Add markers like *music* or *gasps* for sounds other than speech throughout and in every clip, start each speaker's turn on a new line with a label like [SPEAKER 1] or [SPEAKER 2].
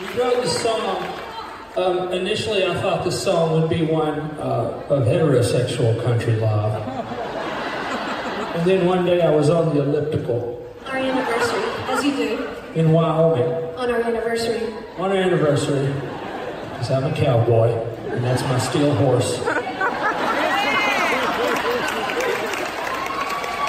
[SPEAKER 1] We wrote the song. Um, initially, I thought the song would be one uh, of heterosexual country love. And then one day I was on the elliptical
[SPEAKER 2] Our anniversary, as you do,
[SPEAKER 1] in Wyoming
[SPEAKER 2] on our anniversary.
[SPEAKER 1] on our anniversary, because I'm a cowboy, and that's my steel horse.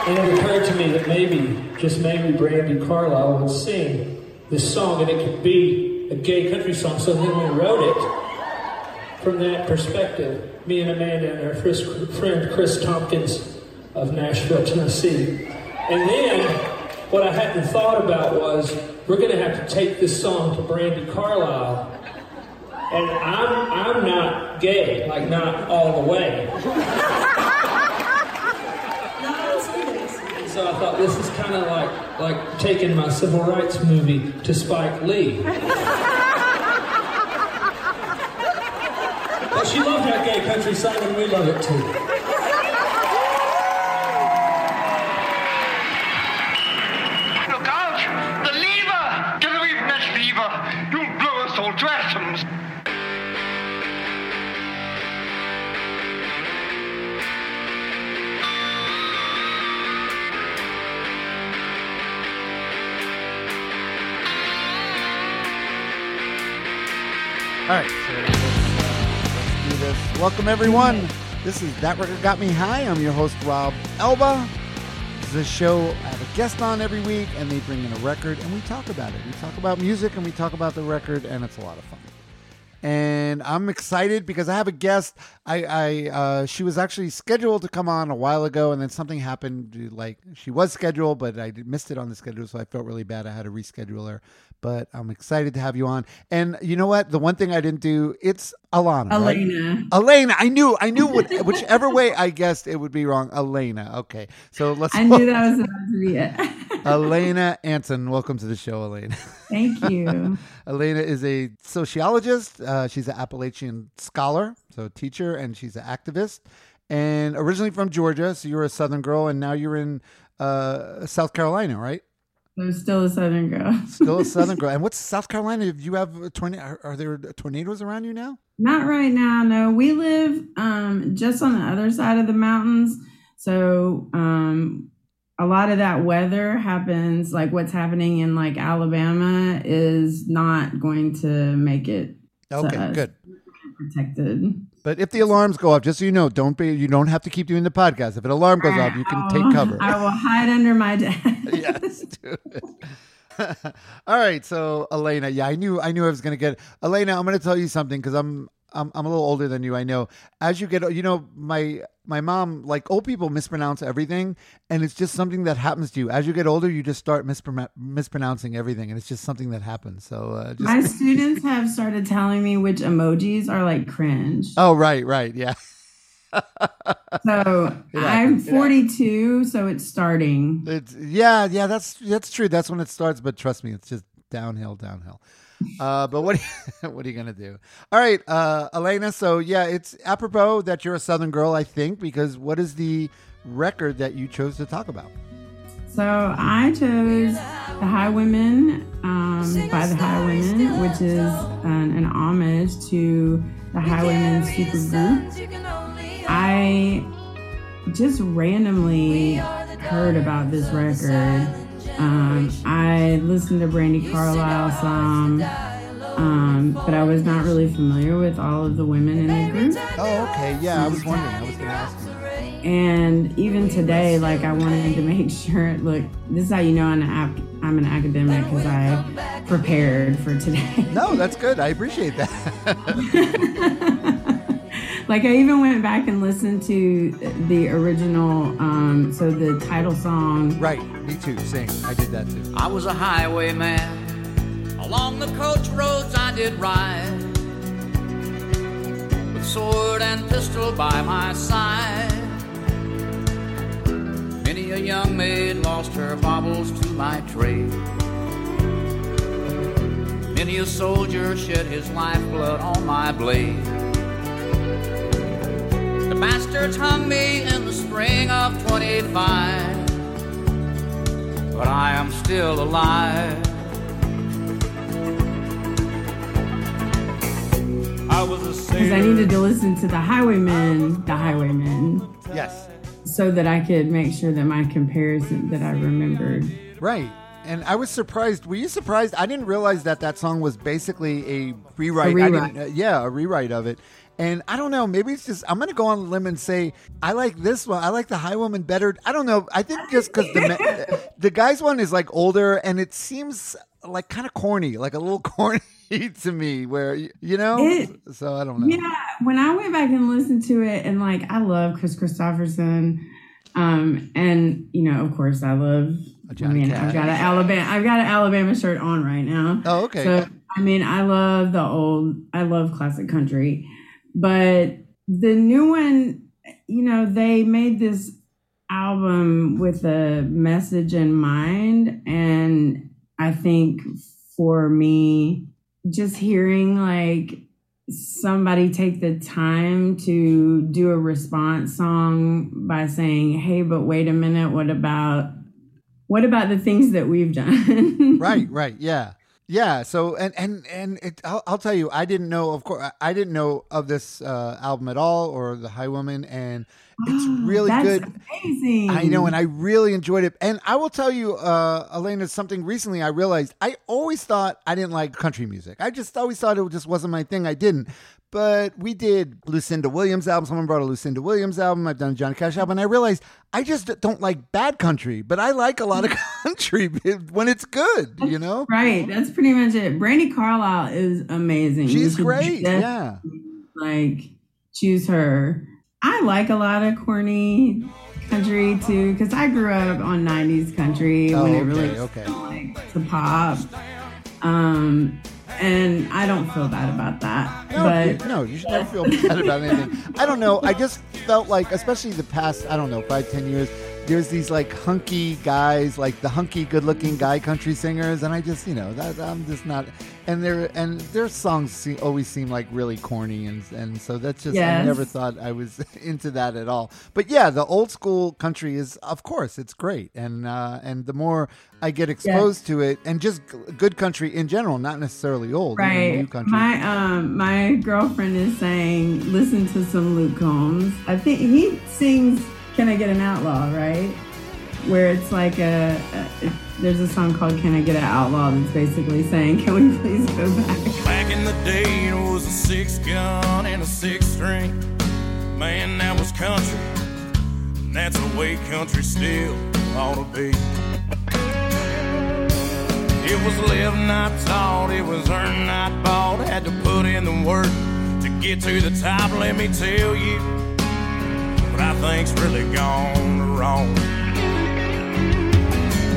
[SPEAKER 1] And it occurred to me that maybe, just maybe, Brandi Carlile would sing this song and it could be a gay country song. So then we wrote it from that perspective. Me and Amanda and our fris- friend Chris Tompkins of Nashville, Tennessee. And then what I hadn't thought about was we're going to have to take this song to Brandi Carlile. And I'm, I'm not gay, like not all the way. *laughs*
[SPEAKER 2] Not on Sundays.
[SPEAKER 1] So I thought this is kind of like like taking my civil rights movie to Spike Lee. *laughs* but she loved that gay country song, and we love it too.
[SPEAKER 3] Welcome everyone. This is That Record Got Me High. I'm your host Rob Elba. This is a show I have a guest on every week, and they bring in a record, and we talk about it. We talk about music, and we talk about the record, and it's a lot of fun. And I'm excited because I have a guest. I, I uh, she was actually scheduled to come on a while ago, and then something happened. Like she was scheduled, but I missed it on the schedule, so I felt really bad. I had to reschedule her. But I'm excited to have you on. And you know what? The one thing I didn't do, it's Alana. right?
[SPEAKER 4] Elena.
[SPEAKER 3] Elena, I knew, I knew what, *laughs* whichever way I guessed it would be wrong. Elena, okay. So let's.
[SPEAKER 4] I knew that was about to be it. *laughs* *laughs*
[SPEAKER 3] Elena Anton, welcome to the show, Elena.
[SPEAKER 4] Thank you.
[SPEAKER 3] Elena is a sociologist. Uh, she's an Appalachian scholar, so teacher, and she's an activist. And originally from Georgia, so you're a Southern girl, and now you're in uh, South Carolina, right?
[SPEAKER 4] I'm still a Southern girl.
[SPEAKER 3] Still a *laughs* Southern girl. And what's South Carolina? Do you have a tornado? Are, are there tornadoes around you now?
[SPEAKER 4] Not right now. No, we live um, just on the other side of the mountains. So um, a lot of that weather happens, like what's happening in like Alabama, is not going to make it
[SPEAKER 3] Okay, good.
[SPEAKER 4] protected.
[SPEAKER 3] But if the alarms go off, just so you know, don't be. You don't have to keep doing the podcast. If an alarm goes off, you can take oh, cover.
[SPEAKER 4] I will hide under my *laughs* desk.
[SPEAKER 3] yes, do it. *laughs* All right, so Elena, yeah, I knew I knew I was gonna get Elena. I'm gonna tell you something because I'm I'm I'm a little older than you. I know. As you get, you know, my my mom, like old people, mispronounce everything, and it's just something that happens to you. As you get older, you just start mispron- mispronouncing everything, and it's just something that happens. So, uh, just
[SPEAKER 4] My students have started telling me which emojis are like cringe.
[SPEAKER 3] oh, right, right, yeah. *laughs*
[SPEAKER 4] So I'm
[SPEAKER 3] happens. It
[SPEAKER 4] 42, so it's starting.
[SPEAKER 3] It's yeah, yeah. That's that's true. That's when it starts. But trust me, it's just downhill, downhill. Uh, but what are you, *laughs* what are you gonna do? All right, uh, Elena. So yeah, it's apropos that you're a Southern girl, I think, because what is the record that you chose to talk about?
[SPEAKER 4] So I chose The Highwomen um, by The Highwomen, which is an, an homage to the High Women supergroup. I just randomly heard about this record. Um, I listened to Brandi Carlile some, um, but I was not really familiar with all of the women in the group.
[SPEAKER 3] Oh, okay. Yeah, I was wondering. I was gonna ask you.
[SPEAKER 4] And even today, like I wanted to make *laughs* sure. Look, this is how you know I'm an, I'm an academic because I prepared for today.
[SPEAKER 3] No, that's good. I appreciate that. *laughs*
[SPEAKER 4] like I even went back and listened to the original. Um, so the title song.
[SPEAKER 3] right. Me too. Same. I did that too.
[SPEAKER 5] I was a highwayman. Along the coach roads I did ride. With sword and pistol by my side. Many a young maid lost her baubles to my trade. Many a soldier shed his lifeblood on my blade. The bastards hung me in the spring of 25 but I am still alive.
[SPEAKER 4] i was because I needed to listen to the Highwaymen, the Highwaymen,
[SPEAKER 3] Yes.
[SPEAKER 4] so that I could make sure that my comparison that I remembered.
[SPEAKER 3] Right. And I was surprised. Were you surprised? I didn't realize that that song was basically a rewrite.
[SPEAKER 4] A rewrite.
[SPEAKER 3] I didn't, uh, yeah, a rewrite of it. And I don't know. Maybe it's just I'm to go on a limb and say I like this one. I like the High Woman better. I don't know. I think just because the *laughs* the guy's one is like older and it seems like kind of corny, like a little *laughs* corny to me. Where you know.
[SPEAKER 4] It-
[SPEAKER 3] so I don't know.
[SPEAKER 4] Yeah, when I went back and listened to it, and like I love Kris Kristofferson, um, and you know, of course, I love. I mean. I've got an Alabama, I've got an Alabama shirt on right now.
[SPEAKER 3] Oh, okay.
[SPEAKER 4] So I mean, I love the old, I love classic country, but the new one, you know, they made this album with a message in mind, and I think for me, just hearing like somebody take the time to do a response song by saying, "Hey, but wait a minute, what about what about the things that we've done?" *laughs*
[SPEAKER 3] right right yeah yeah so and and and it, I'll, I'll tell you i didn't know of course i didn't know of this uh, album at all or the high woman and it's *gasps* really
[SPEAKER 4] That's
[SPEAKER 3] good
[SPEAKER 4] Amazing.
[SPEAKER 3] I know, and I really enjoyed it. And I will tell you, uh, Elena, something recently I realized I always thought I didn't like country music. I just always thought it just wasn't my thing. I didn't. But we did Lucinda Williams album. Someone brought a Lucinda Williams album. I've done a Johnny Cash album. And I realized I just don't like bad country, but I like a lot of *laughs* country when it's good, you know?
[SPEAKER 4] Right. That's pretty much it. Brandi Carlile is amazing.
[SPEAKER 3] She's great. Yeah.
[SPEAKER 4] Like choose her. I like a lot of corny country too, because I grew up on '90s country
[SPEAKER 3] Oh,
[SPEAKER 4] when it
[SPEAKER 3] okay,
[SPEAKER 4] really
[SPEAKER 3] okay.
[SPEAKER 4] like to pop. Um, and I don't feel bad about that.
[SPEAKER 3] No,
[SPEAKER 4] but
[SPEAKER 3] you- no, you should never feel bad about anything. I don't know. I just felt like, especially the past, I don't know, five, ten years, there's these like hunky guys, like the hunky, good-looking guy country singers, and I just, you know, that I'm just not. And their and their songs always seem like really corny, and and so that's just I never thought I was *laughs* into that at all. But yeah, the old school country is, of course, it's great, and uh, and the more I get exposed to it, and just good country in general, not necessarily old,
[SPEAKER 4] Right.
[SPEAKER 3] country.
[SPEAKER 4] My um my girlfriend is saying listen to some Luke Combs. I think he sings Can I Get an Outlaw, right? Where it's like a, a there's a song called Can I Get an Outlaw that's basically saying Can we please go back?
[SPEAKER 6] Back in the day, it was a six gun and a six string. Man, that was country. And that's the way country still ought to be. It was live not taught, it was earn not bought. Had to put in the work to get to the top, let me tell you. But I think's really gone wrong.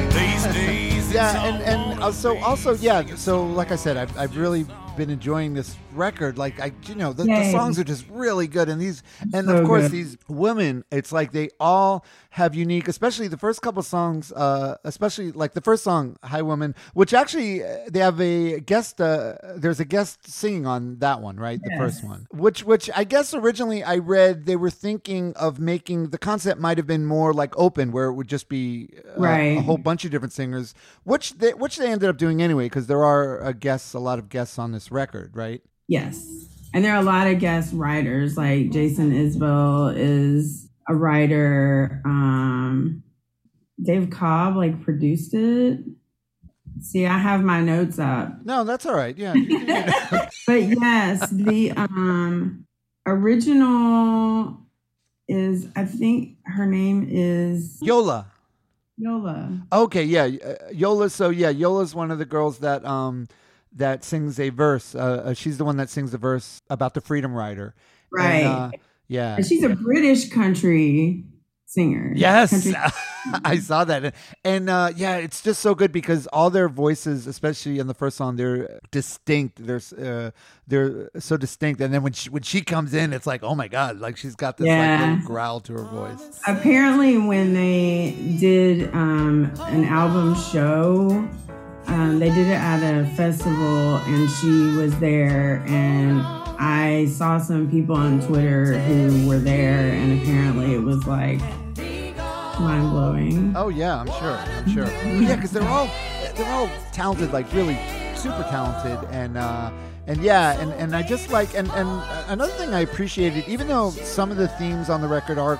[SPEAKER 6] These days,
[SPEAKER 3] yeah and and uh, so also yeah so like i said i've, I've really been enjoying this record like i you know the, the songs are just really good and these and
[SPEAKER 4] So
[SPEAKER 3] of course
[SPEAKER 4] good.
[SPEAKER 3] these women it's like they all have unique especially the first couple songs uh especially like the first song high woman which actually uh, they have a guest uh there's a guest singing on that one right the first one which which i guess originally i read they were thinking of making the concept might have been more like open where it would just be uh,
[SPEAKER 4] Right.
[SPEAKER 3] a whole bunch of different singers, which they, which they ended up doing anyway, because there are uh, guests, a lot of guests on this record, right?
[SPEAKER 4] Yes. And there are a lot of guest writers, like Jason Isbell is a writer. Um Dave Cobb like produced it. See, I have my notes up.
[SPEAKER 3] No, that's all right. Yeah, *laughs*
[SPEAKER 4] But yes, the um original is I think her name is
[SPEAKER 3] Yola.
[SPEAKER 4] Yola.
[SPEAKER 3] Okay, yeah, uh, Yola. So yeah, Yola's one of the girls that um that sings a verse. Uh, uh, she's the one that sings the verse about the Freedom Rider. And,
[SPEAKER 4] Right.
[SPEAKER 3] uh, yeah.
[SPEAKER 4] And she's a British country singer.
[SPEAKER 3] Yes,
[SPEAKER 4] Country- *laughs*
[SPEAKER 3] I saw that, and uh, yeah, it's just so good because all their voices, especially in the first song, they're distinct. They're uh, they're so distinct, and then when she, when she comes in, it's like, oh my god, like she's got this like little growl to her voice.
[SPEAKER 4] apparently when they did um, an album show um, they did it at a festival and she was there and i saw some people on twitter who were there and apparently it was like mind-blowing
[SPEAKER 3] Oh yeah, I'm sure, I'm sure. yeah, because they're all they're all talented, like really super talented, and uh, and yeah, and, and I just like and, and another thing I appreciated, even though some of the themes on the record are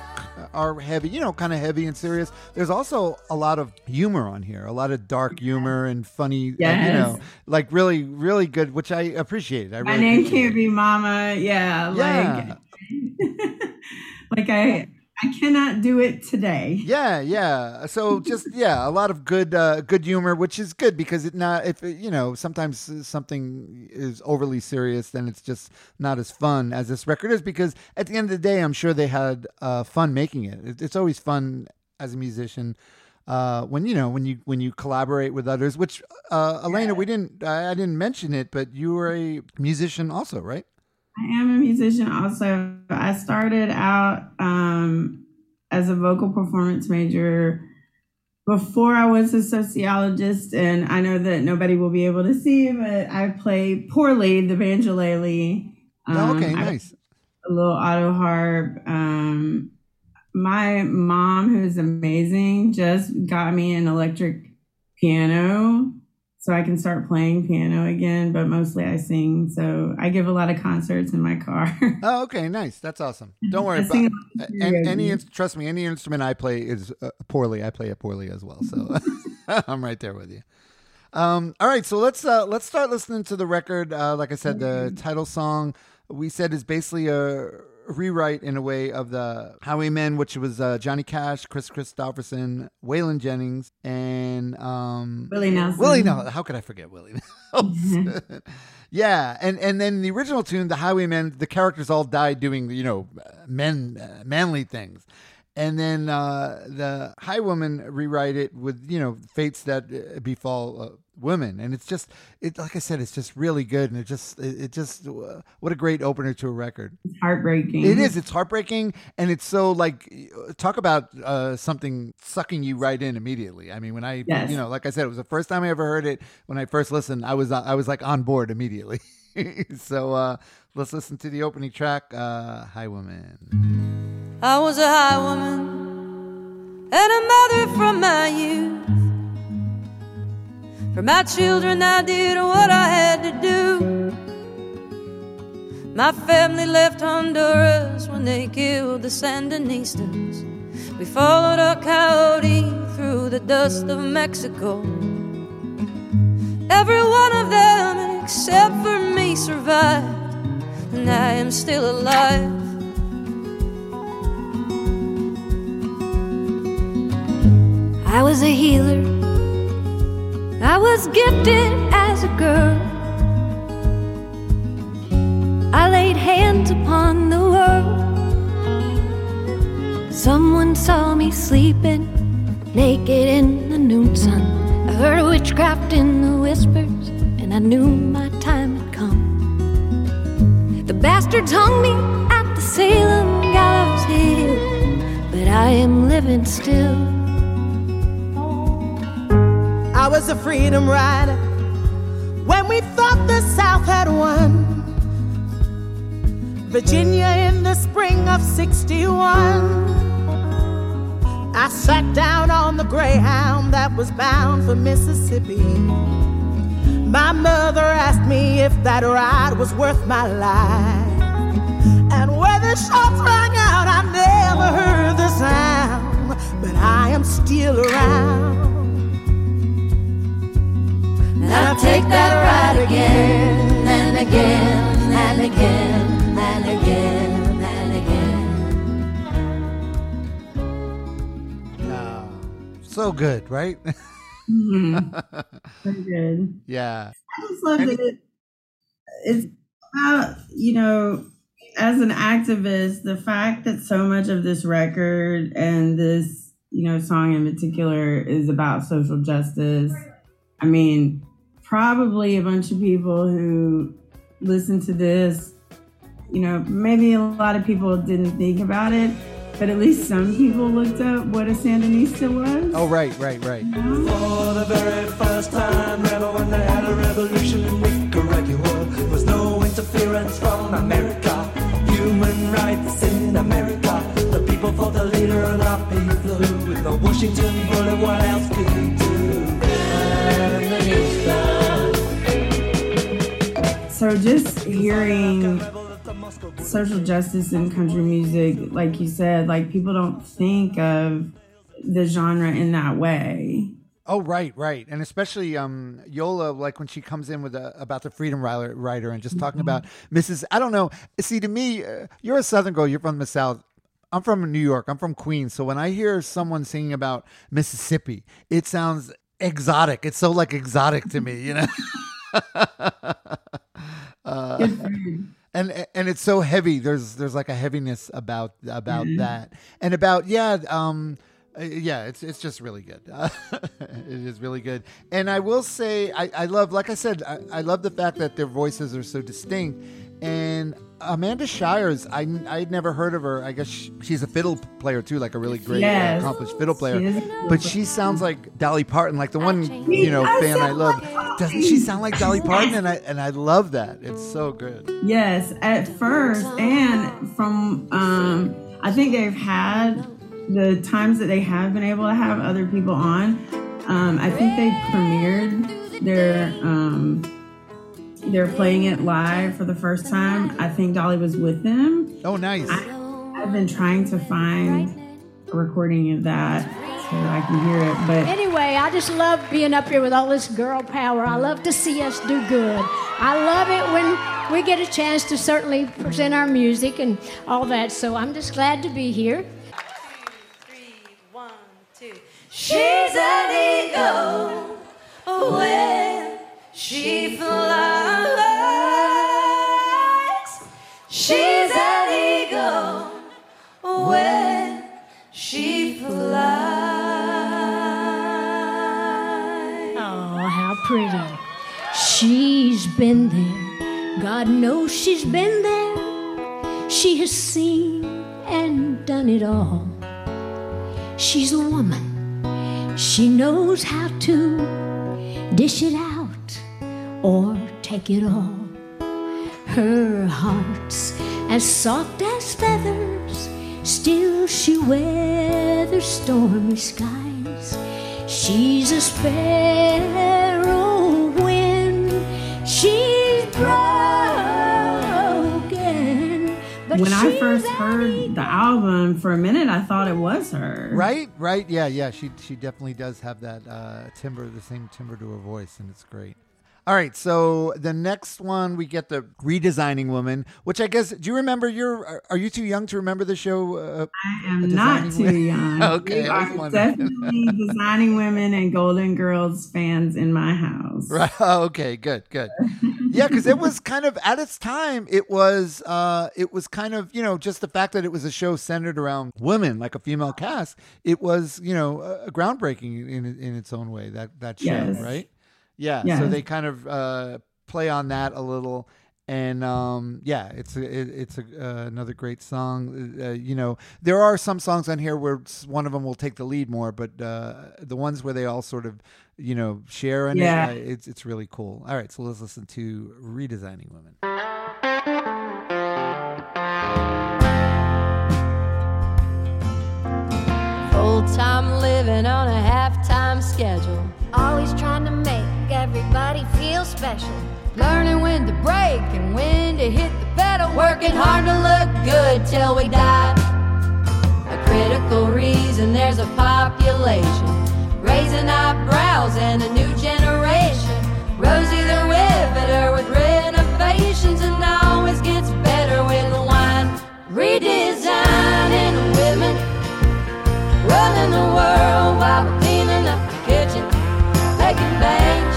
[SPEAKER 3] are heavy, you know, kind of heavy and serious. There's also a lot of humor on here, a lot of dark humor and funny, uh, you know, like really, really good, which I appreciate. I
[SPEAKER 4] My name can't be Mama. Yeah,
[SPEAKER 3] Yeah.
[SPEAKER 4] like *laughs* like I I cannot do it today.
[SPEAKER 3] Yeah, yeah. So just yeah, a lot of good, uh, good humor, which is good because it not if it, you know sometimes something is overly serious, then it's just not as fun as this record is. Because at the end of the day, I'm sure they had uh, fun making it. it. It's always fun as a musician uh, when you know when you when you collaborate with others. Which uh, Elena, we didn't I, I didn't mention it, but you were a musician also, right?
[SPEAKER 4] I am a musician also. I started out um, as a vocal performance major before I was a sociologist, and I know that nobody will be able to see, but I play poorly the banjolele.
[SPEAKER 3] Oh, okay,
[SPEAKER 4] Um,
[SPEAKER 3] nice.
[SPEAKER 4] a little auto harp. Um, my mom, who's amazing, just got me an electric piano so I can start playing piano again. But mostly I sing, so I give a lot of concerts in my car. *laughs*
[SPEAKER 3] Oh, okay, nice. That's awesome. Don't worry about it.
[SPEAKER 4] a lot of
[SPEAKER 3] Any, any trust me, any instrument I play is uh, poorly. I play it poorly as well, so *laughs* *laughs* I'm right there with you. Um, all right, so let's uh, let's start listening to the record. Uh, like I said, the title song we said is basically a rewrite in a way of the Highwaymen, which was uh, Johnny Cash, Kris Kristofferson, Waylon Jennings, and um,
[SPEAKER 4] Willie Nelson.
[SPEAKER 3] Willie Nelson. How could I forget Willie *laughs* Nelson? yeah, and and then the original tune, the Highwaymen, the characters all died doing you know men uh, manly things. And then uh, the Highwoman rewrite it with you know fates that uh, befall uh, women, and it's just it like I said, it's just really good, and it just it, it just uh, what a great opener to a record.
[SPEAKER 4] It's heartbreaking.
[SPEAKER 3] It is. It's heartbreaking, and it's so like talk about uh, something sucking you right in immediately. I mean, when I
[SPEAKER 4] Yes.
[SPEAKER 3] you know, like I said, it was the first time I ever heard it. When I first listened, I was uh, I was like on board immediately. *laughs* so uh, let's listen to the opening track, uh, "Highwoman."
[SPEAKER 7] I was a high woman and a mother from my youth. For my children, I did what I had to do. My family left Honduras when they killed the Sandinistas. We followed a coyote through the dust of Mexico. Every one of them, except for me, survived, and I am still alive. I was a healer. I was gifted as a girl. I laid hands upon the world. Someone saw me sleeping naked in the noon sun. I heard witchcraft in the whispers, and I knew my time had come. The bastards hung me at the Salem gallows hill, but I am living still.
[SPEAKER 8] I was a freedom rider when we thought the South had won. Virginia in the spring of 61. I sat down on the Greyhound that was bound for Mississippi. My mother asked me if that ride was worth my life. And where the shots rang out, I never heard the sound, but I am still around.
[SPEAKER 7] And I'll take that ride again and again and again and again and again.
[SPEAKER 3] Uh, so good, right? *laughs*
[SPEAKER 4] So good.
[SPEAKER 3] yeah.
[SPEAKER 4] I just love that it, it's about, you know, as an activist, the fact that so much of this record and this, you know, song in particular is about social justice. I mean, probably a bunch of people who listen to this, you know, maybe a lot of people didn't think about it, but at least some people looked up what a Sandinista was.
[SPEAKER 3] Oh, right, right, right.
[SPEAKER 9] For the very first time ever when they had a revolution in Nicaragua There was no interference from America Human rights in America The people fought the leader and up he flew With the Washington bullet, what else could
[SPEAKER 4] so just hearing social justice in country music, like you said, like people don't think of the genre in that way.
[SPEAKER 3] Oh right, right, and especially um, Yola, like when she comes in with a, about the Freedom Rider, Rider and just talking
[SPEAKER 4] Mm-hmm.
[SPEAKER 3] about Mrs. I don't know. See, to me, uh, you're a Southern girl. You're from the South. I'm from New York. I'm from Queens. So when I hear someone singing about Mississippi, it sounds exotic. It's so like exotic to me, you know. *laughs* *laughs* uh, and and it's so heavy. There's there's like a heaviness about about
[SPEAKER 4] Mhm.
[SPEAKER 3] that, and about yeah, um, uh, yeah. It's it's just really good. *laughs* it is really good, and I will say I, I love, like I said, I, I love the fact that their voices are so distinct. And Amanda Shires, I I'd never heard of her. I guess sh she's a fiddle player too, like a really great, uh,
[SPEAKER 4] Yes.
[SPEAKER 3] accomplished fiddle player.
[SPEAKER 4] She is a fiddle
[SPEAKER 3] but she sounds like Dolly Parton, like the one you know
[SPEAKER 4] does
[SPEAKER 3] fan I love.
[SPEAKER 4] like
[SPEAKER 3] Doesn't she sound like Dolly Parton? And I and I love that. It's so good.
[SPEAKER 4] Yes, at first, and from um, I think they've had the times that they have been able to have other people on. Um, I think they premiered their um, they're playing it live for the first time. I think Dolly was with them.
[SPEAKER 3] Oh, nice.
[SPEAKER 4] I, I've been trying to find a recording of that so that I can hear it, but
[SPEAKER 10] Anyway, I just love being up here with all this girl power. I love to see us do good. I love it when we get a chance to certainly present our music and all that. So I'm just glad to be here.
[SPEAKER 11] She's an eagle
[SPEAKER 10] pretty. She's been there. God knows she's been there. She has seen and done it all. She's a woman. She knows how to dish it out or take it all. Her heart's as soft as feathers, still she weathers stormy skies. She's a sparrow when
[SPEAKER 4] I first heard the album, for a minute I thought it was her.
[SPEAKER 3] Right, right, yeah, yeah. She she definitely does have that uh, timbre, the same timbre to her voice, and it's great. All right, so the next one we get the redesigning woman, which I guess. Do you remember? You're are, are you too young to remember the show? Uh,
[SPEAKER 4] I am not too young. *laughs*
[SPEAKER 3] okay,
[SPEAKER 4] are definitely *laughs* designing women and Golden Girls fans in my house.
[SPEAKER 3] Right. *laughs* Oh, okay. Good. Good. Yeah, because it was kind of at its time. It was. Uh, it was kind of you know just the fact that it was a show centered around women, like a female cast. It was you know uh, groundbreaking in in its own way. That that show,
[SPEAKER 4] Yes.
[SPEAKER 3] right? Yeah. So they kind of uh, play on that a little. And um, yeah, it's a, it, it's a, uh, another great song. Uh, you know, there are some songs on here where one of them will take the lead more, but uh, the ones where they all sort of, you know, share in
[SPEAKER 4] Yeah.
[SPEAKER 3] it, uh, it's it's really cool. All right, so let's listen to "Redesigning Women."
[SPEAKER 11] Full time living on a half time schedule.
[SPEAKER 7] Always trying to make everybody feel special.
[SPEAKER 11] Learning when to break and when to hit the pedal. Working hard to look good till we die. A critical reason there's a population. Raising eyebrows and a new generation. Rosie the Riveter with renovations and always gets better with the wine. Redesigning women. Running the world while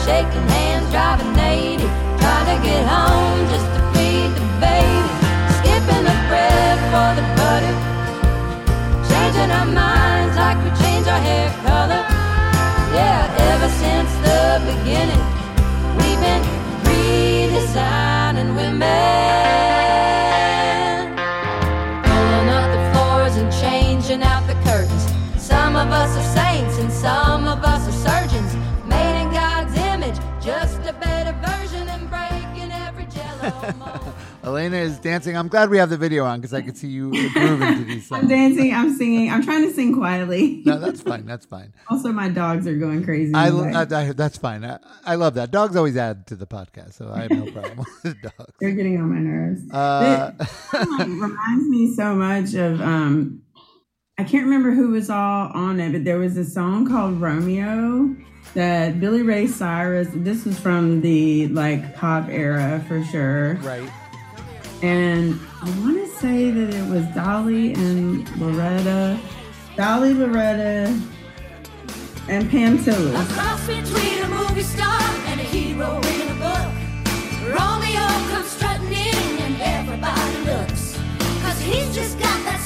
[SPEAKER 11] shaking hands, driving 80. Trying to get home just to feed the baby. Skipping the bread for the butter. Changing our minds like we change our hair color. Yeah, ever since the beginning, we've been redesigning women. *laughs*
[SPEAKER 3] Elena is dancing. I'm glad we have the video on because I could see you grooving to these songs.
[SPEAKER 4] I'm dancing. I'm singing. I'm trying to sing quietly.
[SPEAKER 3] No, that's fine. That's fine.
[SPEAKER 4] Also, my dogs are going crazy.
[SPEAKER 3] I, I. I- that's fine. I, I love that. Dogs always add to the podcast, so I have no *laughs* problem with dogs.
[SPEAKER 4] They're getting on my nerves.
[SPEAKER 3] Uh,
[SPEAKER 4] It reminds me so much of um I can't remember who was all on it, but there was a song called Romeo that Billy Ray Cyrus. This was from the like pop era for sure,
[SPEAKER 3] right?
[SPEAKER 4] And I want to say that it was Dolly and Loretta, Dolly, Loretta, and Pam Tillis.
[SPEAKER 11] A cross between a movie star and a hero in a book. Romeo comes strutting in and everybody looks. Cause he's just got that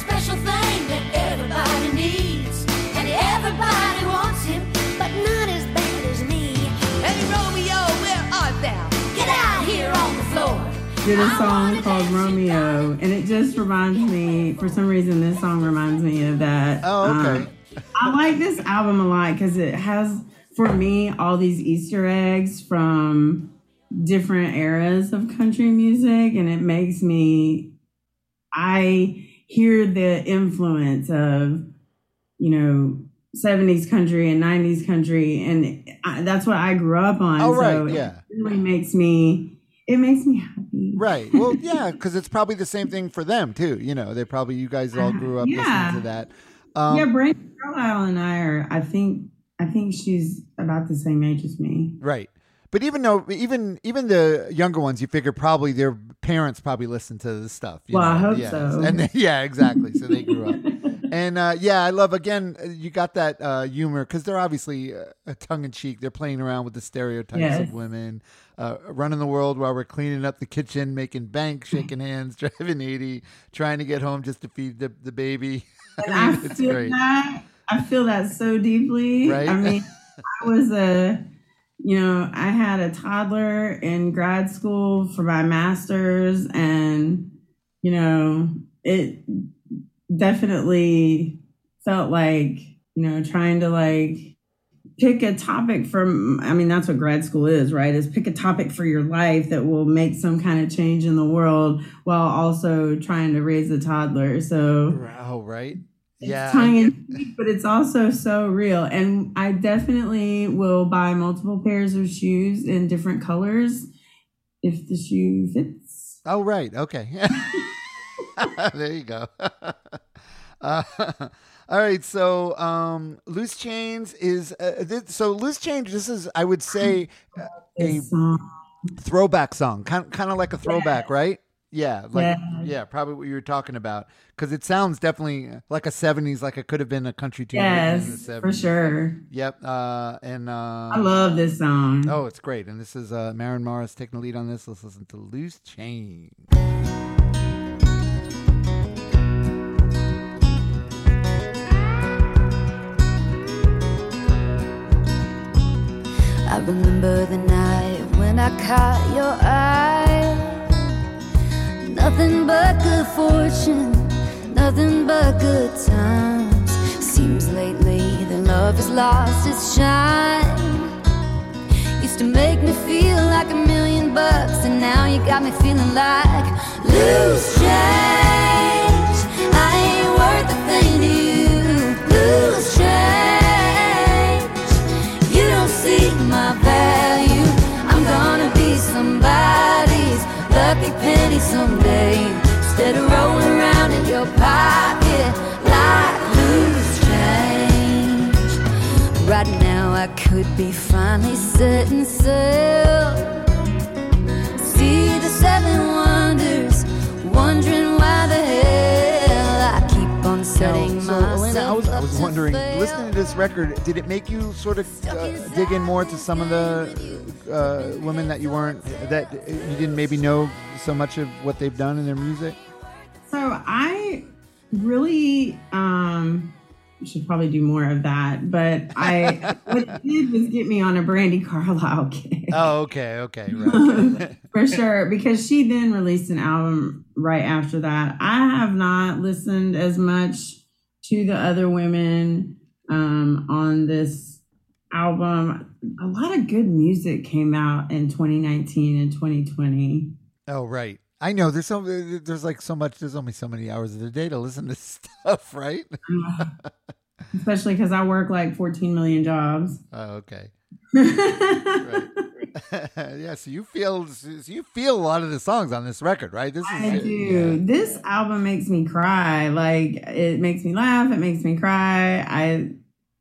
[SPEAKER 4] did a song called Romeo, and it just reminds me. For some reason, this song reminds me of that.
[SPEAKER 3] Oh, okay.
[SPEAKER 4] Um, I like this album a lot because it has, for me, all these Easter eggs from different eras of country music, and it makes me. I hear the influence of, you know, 70s country and 90s country, and I, that's what I grew up on.
[SPEAKER 3] Oh, right,
[SPEAKER 4] so
[SPEAKER 3] yeah.
[SPEAKER 4] It really makes me. It makes me happy.
[SPEAKER 3] Right. Well, *laughs* yeah, because it's probably the same thing for them too. You know, they probably you guys all grew up
[SPEAKER 4] Yeah.
[SPEAKER 3] listening to that. Um,
[SPEAKER 4] yeah, Brandi Carlile and I are. I think. I think she's about the same age as me.
[SPEAKER 3] Right. But even though even even the younger ones, you figure probably their parents probably listen to this stuff. you
[SPEAKER 4] Well, I hope
[SPEAKER 3] yeah.
[SPEAKER 4] so.
[SPEAKER 3] And they- yeah, exactly. So they grew up. *laughs* and uh, yeah, I love again. You got that uh, humor because they're obviously uh, tongue in cheek. They're playing around with the stereotypes
[SPEAKER 4] Yes.
[SPEAKER 3] of women, uh, running the world while we're cleaning up the kitchen, making bank, shaking hands, *laughs* driving eighty, trying to get home just to feed the the baby. *laughs* I
[SPEAKER 4] I
[SPEAKER 3] mean, it's
[SPEAKER 4] feel
[SPEAKER 3] great.
[SPEAKER 4] that. I feel that so deeply.
[SPEAKER 3] Right?
[SPEAKER 4] I mean, *laughs* I was a, you know, I had a toddler in grad school for my master's, and you know, it definitely felt like you know trying to like pick a topic from i mean that's what grad school is right is pick a topic for your life that will make some kind of change in the world while also trying to raise a toddler so
[SPEAKER 3] Oh, right.
[SPEAKER 4] it's
[SPEAKER 3] Yeah.
[SPEAKER 4] tongue in cheek, but it's also so real. And I definitely will buy multiple pairs of shoes in different colors if the shoe fits.
[SPEAKER 3] Oh, right. Okay. *laughs* there you go. *laughs* uh, all right. So, um, Loose Chains is uh, this, so Loose Change. This is, I would say, uh, a throwback song, kind kind of like a throwback, right? Yeah, like
[SPEAKER 4] Yeah.
[SPEAKER 3] yeah, probably what you were talking about because it sounds definitely like a '70s, like it could have been a country tune. written in the
[SPEAKER 4] Yes,
[SPEAKER 3] 70s.
[SPEAKER 4] for sure.
[SPEAKER 3] Yep. Uh, and uh,
[SPEAKER 4] I love this song.
[SPEAKER 3] Oh, it's great. And this is uh, Maren Morris taking the lead on this. Let's listen to Loose Chain.
[SPEAKER 11] I remember the night when I caught your eye. Nothing but good fortune, nothing but good times. Seems lately the love has lost its shine. Used to make me feel like a million bucks, and now you got me feeling like loose change. Lucky penny someday. Instead of rolling around in your pocket like loose change. Right now, I could be finally setting sail. See the seven wonders, wondering why the hell I keep on setting
[SPEAKER 3] Now, so
[SPEAKER 11] myself
[SPEAKER 3] Elena, I was, I was wondering, listening to this record, did it make you sort of uh, dig in more to some of the uh, women that you weren't, that you didn't maybe know so much of what they've done in their music?
[SPEAKER 4] So I really um should probably do more of that, but I *laughs* what it did was get me on a Brandi Carlile *laughs* kick.
[SPEAKER 3] Oh, okay, okay, right. *laughs*
[SPEAKER 4] for sure because she then released an album right after that i have not listened as much to the other women um, on this album a lot of good music came out in 2019 and 2020
[SPEAKER 3] oh, right. I know there's so there's like so much. There's only so many hours of the day to listen to *laughs* stuff, right? *laughs*
[SPEAKER 4] Especially because I work like 14 million jobs.
[SPEAKER 3] Oh, okay. *laughs* right. *laughs* yeah, so you feel so you feel a lot of the songs on this record, right? This is
[SPEAKER 4] I do. This album makes me cry. Like it makes me laugh. It makes me cry. I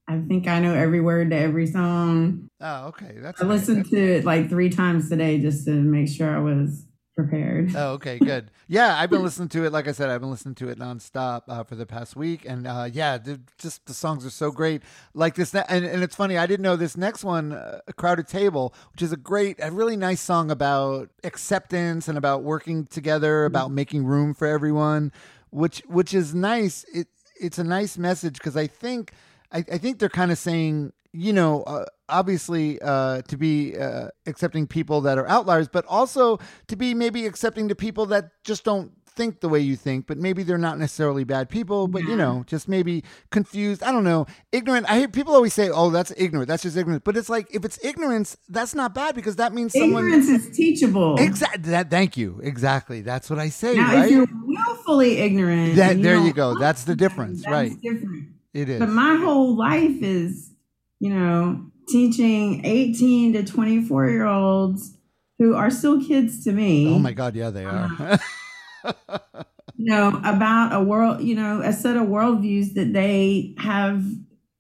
[SPEAKER 4] I think I know every word to every song.
[SPEAKER 3] Oh, okay. That's
[SPEAKER 4] I listened to it like three times today just to make sure I was prepared.
[SPEAKER 3] Oh, okay, good. Yeah, I've been listening to it. Like I said, I've been listening to it nonstop uh, for the past week, and uh, yeah, just the songs are so great. Like this, ne- and, and it's funny. I didn't know this next one, uh, "Crowded Table," which is a great, a really nice song about acceptance and about working together, about making room for everyone, which which is nice. It it's a nice message because I think I, I think they're kind of saying you know, uh, obviously uh, to be uh, accepting people that are outliers, but also to be maybe accepting to people that just don't think the way you think, but maybe they're not necessarily bad people, but you know, just maybe confused. I don't know, ignorant. I hear people always say, "Oh, that's ignorant. That's just ignorant." But it's like if it's ignorance, that's not bad because that means someone
[SPEAKER 4] Ignorance is teachable.
[SPEAKER 3] Exactly. That. Thank you. Exactly. That's what I say.
[SPEAKER 4] Now,
[SPEAKER 3] right.
[SPEAKER 4] if you're willfully ignorant,
[SPEAKER 3] that,
[SPEAKER 4] and
[SPEAKER 3] there you go. That's the difference.
[SPEAKER 4] that's
[SPEAKER 3] right.
[SPEAKER 4] different.
[SPEAKER 3] It is.
[SPEAKER 4] But my whole life is, you know, teaching 18 to 24 year olds who are still kids to me.
[SPEAKER 3] oh my God. Yeah, they um, are. *laughs*
[SPEAKER 4] you know, about a world, you know, a set of worldviews that they have,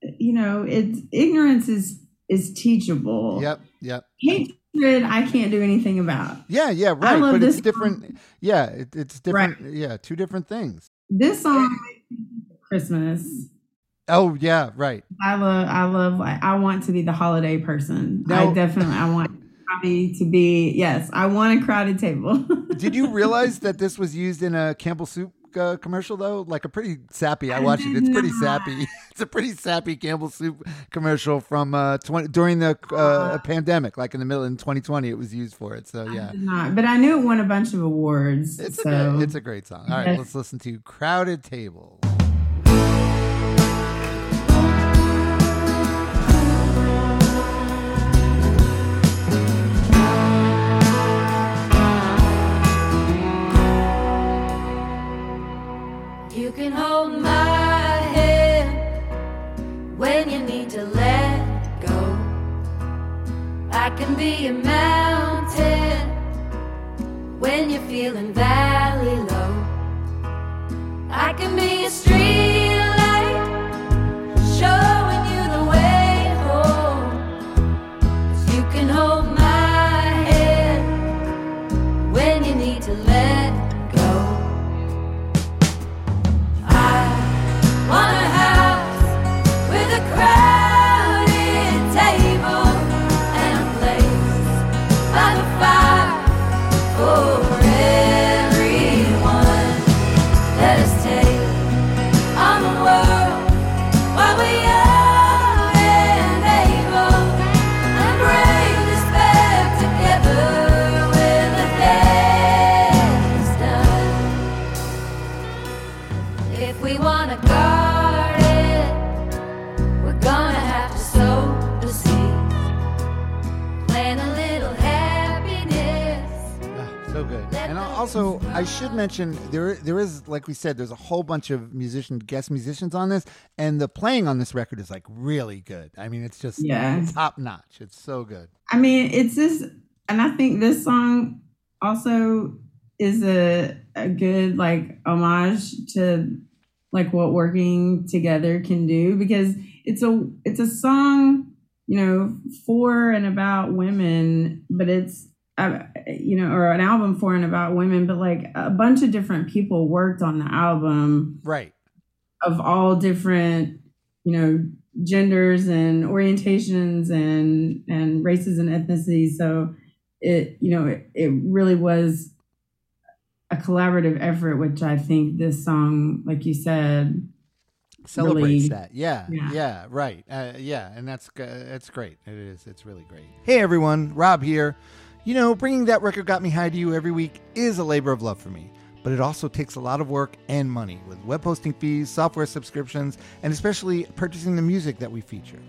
[SPEAKER 4] you know, it's ignorance is is teachable.
[SPEAKER 3] yep. Yep.
[SPEAKER 4] Hatred, I can't do anything about.
[SPEAKER 3] Yeah, yeah,
[SPEAKER 4] I
[SPEAKER 3] right.
[SPEAKER 4] love
[SPEAKER 3] But
[SPEAKER 4] this
[SPEAKER 3] it's different. Yeah, it, it's different. Yeah, two different things.
[SPEAKER 4] This song, Christmas.
[SPEAKER 3] Oh, yeah, right.
[SPEAKER 4] I love, I love, I want to be the holiday person.
[SPEAKER 3] Now-
[SPEAKER 4] I definitely, I want to be. Yes, I want a crowded table. *laughs*
[SPEAKER 3] Did you realize that this was used in a Campbell Soup uh, commercial though? Like a pretty sappy. I watched it. It's pretty *laughs* sappy. *laughs* It's a pretty sappy Campbell Soup commercial from uh 20 during the uh, pandemic, like in the middle in 2020. It was used for it. So yeah,
[SPEAKER 4] Not, but I knew it won a bunch of awards.
[SPEAKER 3] it's
[SPEAKER 4] so
[SPEAKER 3] a great, it's a great song. All right, let's listen to "Crowded Table."
[SPEAKER 11] I can be a mountain when you're feeling valley low. I can be a I
[SPEAKER 3] should mention there there is like we said, there's a whole bunch of musician guest musicians on this, and the playing on this record is like really good. I mean, it's just
[SPEAKER 4] Yeah.
[SPEAKER 3] top notch. It's so good.
[SPEAKER 4] I mean, it's this, and I think this song also is a a good like homage to like what working together can do because it's a it's a song you know for and about women, but it's uh, you know or an album for and about women, but like a bunch of different people worked on the album,
[SPEAKER 3] right?
[SPEAKER 4] Of all different you know genders and orientations and and races and ethnicities so it you know it, it really was a collaborative effort which i think this song like you said
[SPEAKER 3] Celebrates
[SPEAKER 4] really-
[SPEAKER 3] that. Yeah, yeah.
[SPEAKER 4] Yeah.
[SPEAKER 3] right. Uh, yeah, and that's g- it's great. It is. It's really great. Hey everyone, Rob here. You know, bringing that record got me high to you every week is a labor of love for me. But it also takes a lot of work and money with web hosting fees, software subscriptions, and especially purchasing the music that we feature.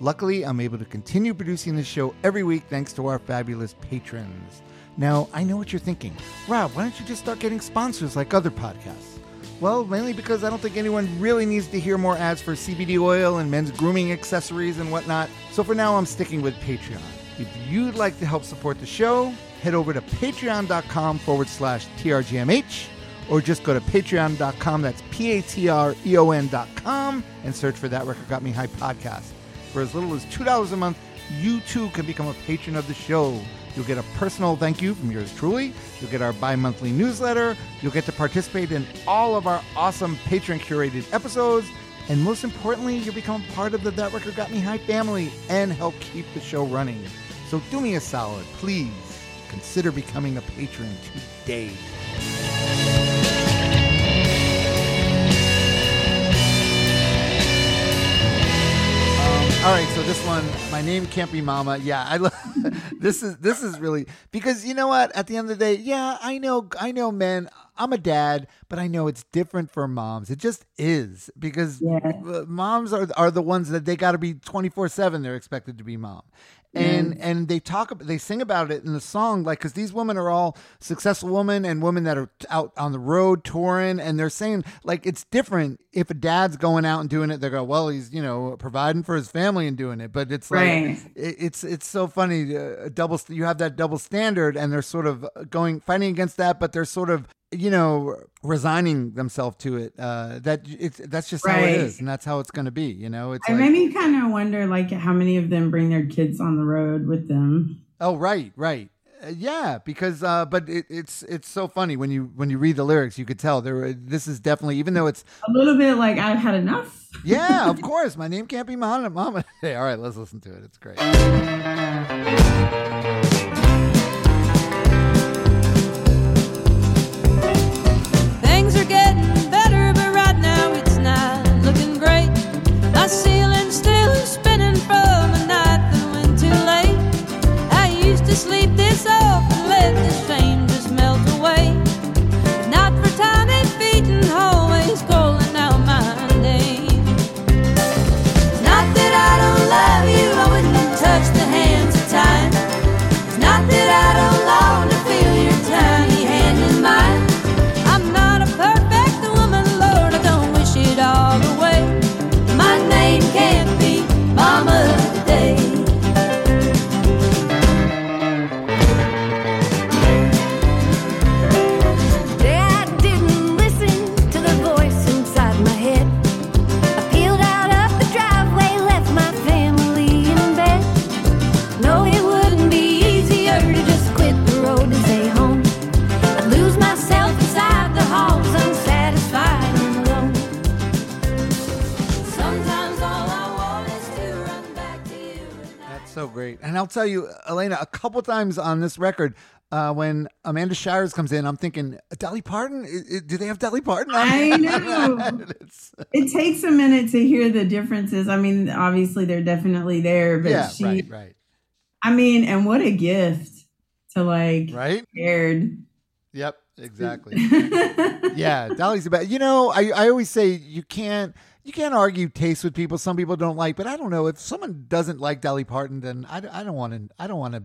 [SPEAKER 3] Luckily, I'm able to continue producing this show every week thanks to our fabulous patrons. Now, I know what you're thinking. Rob, why don't you just start getting sponsors like other podcasts? Well, mainly because I don't think anyone really needs to hear more ads for CBD oil and men's grooming accessories and whatnot. So for now, I'm sticking with Patreon. If you'd like to help support the show, head over to patreon.com forward slash TRGMH or just go to patreon.com, that's P A T R E O N.com, and search for That Record Got Me High podcast. For as little as $2 a month, you too can become a patron of the show. You'll get a personal thank you from yours truly. You'll get our bi monthly newsletter. You'll get to participate in all of our awesome patron curated episodes. And most importantly, you'll become part of the That Record Got Me High family and help keep the show running. So do me a solid, please consider becoming a patron today. All right, so this one, my name can't be Mama. Yeah, I love *laughs* this is this is really because you know what? At the end of the day, yeah, I know I know men. I'm a dad, but I know it's different for moms. It just is because uh, moms are are the ones that they got to be 24 seven. They're expected to be mom, and and they talk they sing about it in the song like because these women are all successful women and women that are out on the road touring and they're saying like it's different if a dad's going out and doing it they go well he's you know providing for his family and doing it but it's like
[SPEAKER 4] Right.
[SPEAKER 3] it- it's it's so funny uh, double you have that double standard and they're sort of going fighting against that but they're sort of you know resigning themselves to it uh that it's that's just how it is, and that's how it's going to be you know it's
[SPEAKER 4] I
[SPEAKER 3] like,
[SPEAKER 4] made me kind of wonder, like, how many of them bring their kids on the road with them.
[SPEAKER 3] Oh right, right. Uh, yeah, because uh, but it, it's it's so funny when you when you read the lyrics, you could tell there. This is definitely even though it's
[SPEAKER 4] A little bit like I've had enough.
[SPEAKER 3] yeah, of *laughs* course. My name can't be Mama. Mama. *laughs* Hey, all right, let's listen to it. It's great. Great. And I'll tell you, Elena, a couple times on this record. Uh, when Amanda Shires comes in, I'm thinking, Dolly Parton? I- I- do they have Dolly Parton? on
[SPEAKER 4] I know. *laughs* it takes a minute to hear the differences. I mean, obviously they're definitely there, but
[SPEAKER 3] yeah,
[SPEAKER 4] she,
[SPEAKER 3] right, right,
[SPEAKER 4] I mean, and what a gift to like
[SPEAKER 3] right.
[SPEAKER 4] paired.
[SPEAKER 3] Yep, exactly. *laughs* yeah, Dolly's about. You know, I, I always say you can't you can't argue taste with people. Some people don't like, but I don't know if someone doesn't like Dolly Parton, then I, I don't want to I don't want to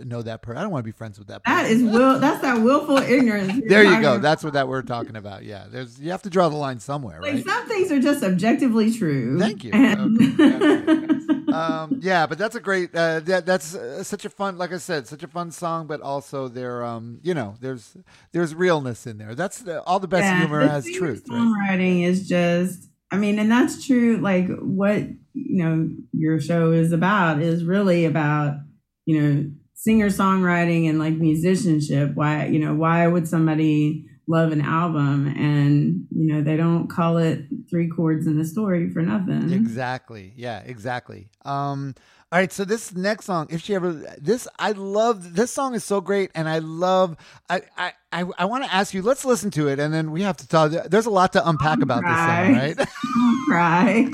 [SPEAKER 3] uh, know that person. I don't want to be friends with that person.
[SPEAKER 4] That is will. That's that willful ignorance.
[SPEAKER 3] there you go. That's what that we're talking about. Yeah, there's you have to draw the line somewhere,
[SPEAKER 4] Like
[SPEAKER 3] right?
[SPEAKER 4] some things are just objectively true.
[SPEAKER 3] Thank you.
[SPEAKER 4] And- *laughs*
[SPEAKER 3] um, yeah, but that's a great. Uh, that, that's uh, such a fun, like I said, such a fun song. But also there, um, you know, there's there's realness in there. That's the, all the best
[SPEAKER 4] Yeah,
[SPEAKER 3] humor has truth. Right?
[SPEAKER 4] Songwriting is just, I mean, and that's true. Like what you know, your show is about is really about you know singer songwriting and like musicianship. Why you know why would somebody love an album and you know they don't call it three chords in a story for nothing.
[SPEAKER 3] Exactly. Yeah, exactly. Um all right, so this next song, if she ever this I love this song is so great and I love I I I, I want to ask you, let's listen to it and then we have to talk there's a lot to unpack about this song, right? *laughs* *laughs*
[SPEAKER 4] Cry.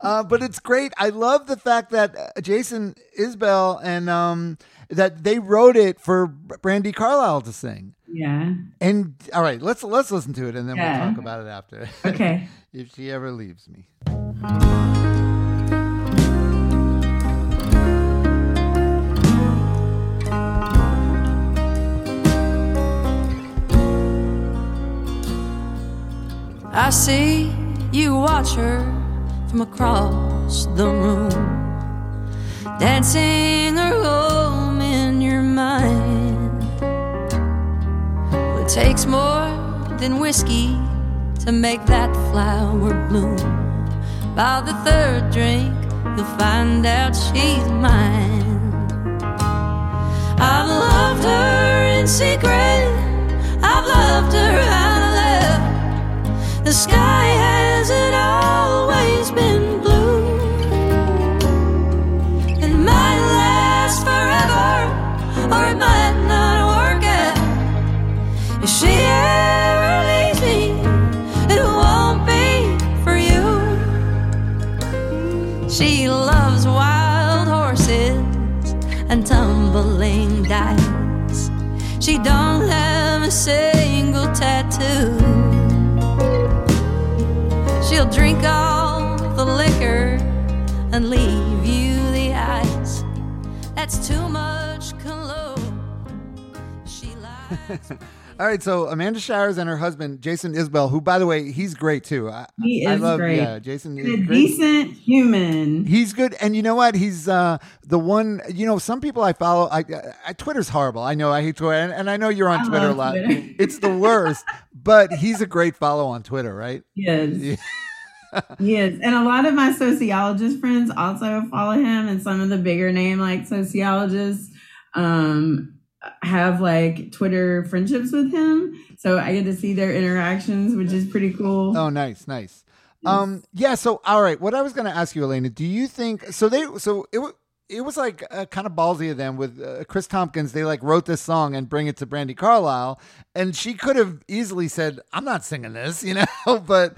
[SPEAKER 3] uh, but it's great. I love the fact that uh, Jason Isbell and um that they wrote it for Brandi Carlile to sing.
[SPEAKER 4] Yeah.
[SPEAKER 3] And all right, let's let's listen to it and then
[SPEAKER 4] yeah.
[SPEAKER 3] we'll talk about it after. *laughs*
[SPEAKER 4] Okay.
[SPEAKER 3] if she ever leaves me.
[SPEAKER 11] I see you watch her from across the room, dancing her own. Takes more than whiskey to make that flower bloom. By the third drink, you'll find out she's mine. I've loved her in secret. I've loved her out loud. The sky *laughs* All
[SPEAKER 3] right, so Amanda Shires and her husband Jason Isbell, who by the way, he's great too. I,
[SPEAKER 4] He
[SPEAKER 3] I
[SPEAKER 4] is
[SPEAKER 3] love,
[SPEAKER 4] great.
[SPEAKER 3] Yeah, Jason
[SPEAKER 4] And a
[SPEAKER 3] great.
[SPEAKER 4] decent human.
[SPEAKER 3] He's good, and you know what? He's uh, the one. You know, some people I follow. I, I Twitter's horrible. I know. I hate Twitter, and, and I know you're on
[SPEAKER 4] I
[SPEAKER 3] Twitter a lot.
[SPEAKER 4] Twitter. *laughs*
[SPEAKER 3] It's the worst. but he's a great follow on Twitter, right?
[SPEAKER 4] Yes. is. he. And a lot of my sociologist friends also follow him, and some of the bigger name like sociologists um, have like Twitter friendships with him. So I get to see their interactions, which is pretty cool.
[SPEAKER 3] Oh, nice, nice. Um, yeah. So, all right. What I was going to ask you, Elena, do you think so? They so it was. It was like uh, kind of ballsy of them with uh, Chris Tompkins. They like wrote this song and bring it to Brandi Carlile, and she could have easily said, "I'm not singing this," *laughs* you know. but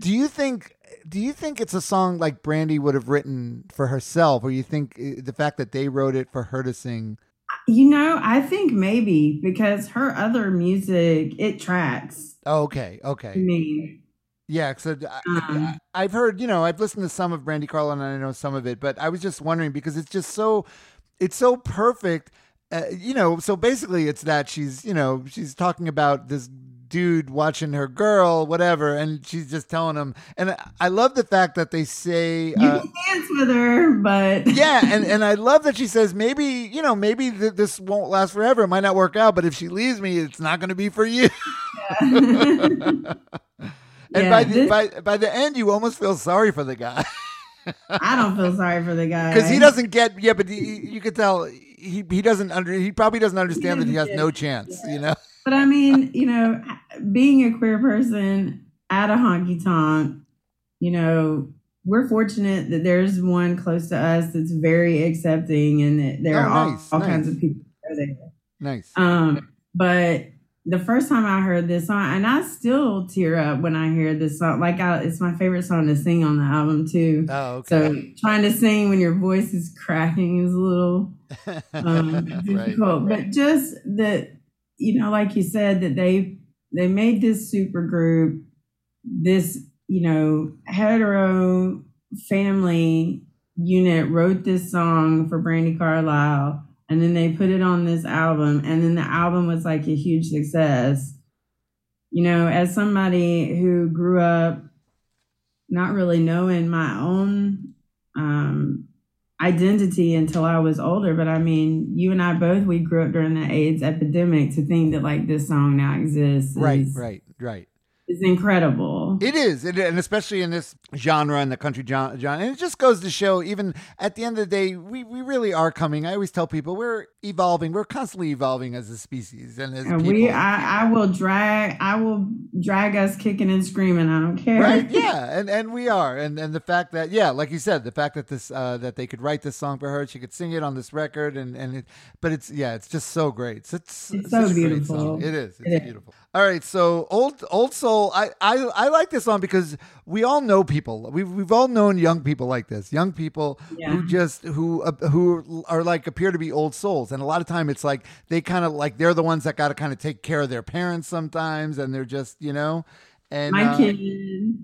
[SPEAKER 3] do you think? Do you think it's a song like Brandi would have written for herself, or you think uh, the fact that they wrote it for her to sing?
[SPEAKER 4] You know, I think maybe because her other music it tracks.
[SPEAKER 3] Oh, okay, okay.
[SPEAKER 4] me.
[SPEAKER 3] Yeah, so
[SPEAKER 4] Um,
[SPEAKER 3] I, have heard, you know, I've listened to some of Brandi Carlile and I know some of it, but I was just wondering because it's just so, it's so perfect. Uh, you know, so basically it's that she's, you know, she's talking about this dude watching her girl, whatever, and she's just telling him. And I- love the fact that they say,
[SPEAKER 4] You
[SPEAKER 3] uh,
[SPEAKER 4] can dance with her, but *laughs*
[SPEAKER 3] yeah, and, and I love that she says maybe you know maybe th- this won't last forever. It might not work out, but if she leaves me, it's not going to be for you. *laughs* and
[SPEAKER 4] Yeah,
[SPEAKER 3] by the
[SPEAKER 4] this-
[SPEAKER 3] by by the end, you almost feel sorry for the guy *laughs*
[SPEAKER 4] I don't feel sorry for the guy
[SPEAKER 3] because he doesn't get yeah, but he, you could tell he he doesn't under he probably doesn't understand that he has no chance. You know.
[SPEAKER 4] But I mean, you know, being a queer person at a honky tonk, you know, we're fortunate that there's one close to us that's very accepting and that there
[SPEAKER 3] Oh,
[SPEAKER 4] are all,
[SPEAKER 3] nice,
[SPEAKER 4] all
[SPEAKER 3] nice.
[SPEAKER 4] kinds of people there.
[SPEAKER 3] Nice.
[SPEAKER 4] Um, but the first time I heard this song, and I still tear up when I hear this song. Like I, it's my favorite song to sing on the album too.
[SPEAKER 3] Oh, okay.
[SPEAKER 4] So trying to sing when your voice is cracking is a little *laughs* um, difficult. But just that, you know, like you said, that they they made this super group, this you know hetero family unit wrote this song for Brandi Carlile, and then they put it on this album, and then the album was like a huge success. You know, as somebody who grew up not really knowing my own um, identity until I was older. But I mean, you and I both, we grew up during the AIDS epidemic to think that like this song now exists.
[SPEAKER 3] Right, right, right.
[SPEAKER 4] Is incredible.
[SPEAKER 3] It is, it, and especially in this genre and the country genre, and it just goes to show. Even at the end of the day, we, we really are coming. I always tell people we're evolving. We're constantly evolving as a species and as
[SPEAKER 4] And
[SPEAKER 3] people.
[SPEAKER 4] we, I, I will drag, I will drag us kicking and screaming. I don't care.
[SPEAKER 3] right *laughs* yeah and and we are and and the fact that yeah like you said the fact that this uh that they could write this song for her she could sing it on this record and and it but it's yeah it's just so great it's, it's,
[SPEAKER 4] It's
[SPEAKER 3] such
[SPEAKER 4] so beautiful.
[SPEAKER 3] it is it's
[SPEAKER 4] It is.
[SPEAKER 3] All right so old old soul I, I i like this song because we all know people we've, we've all known young people like this young people
[SPEAKER 4] Yeah.
[SPEAKER 3] who just who uh, who are like appear to be old souls and a lot of time it's like they kind of like they're the ones that got to kind of take care of their parents sometimes and they're just you know and
[SPEAKER 4] my
[SPEAKER 3] uh,
[SPEAKER 4] kid,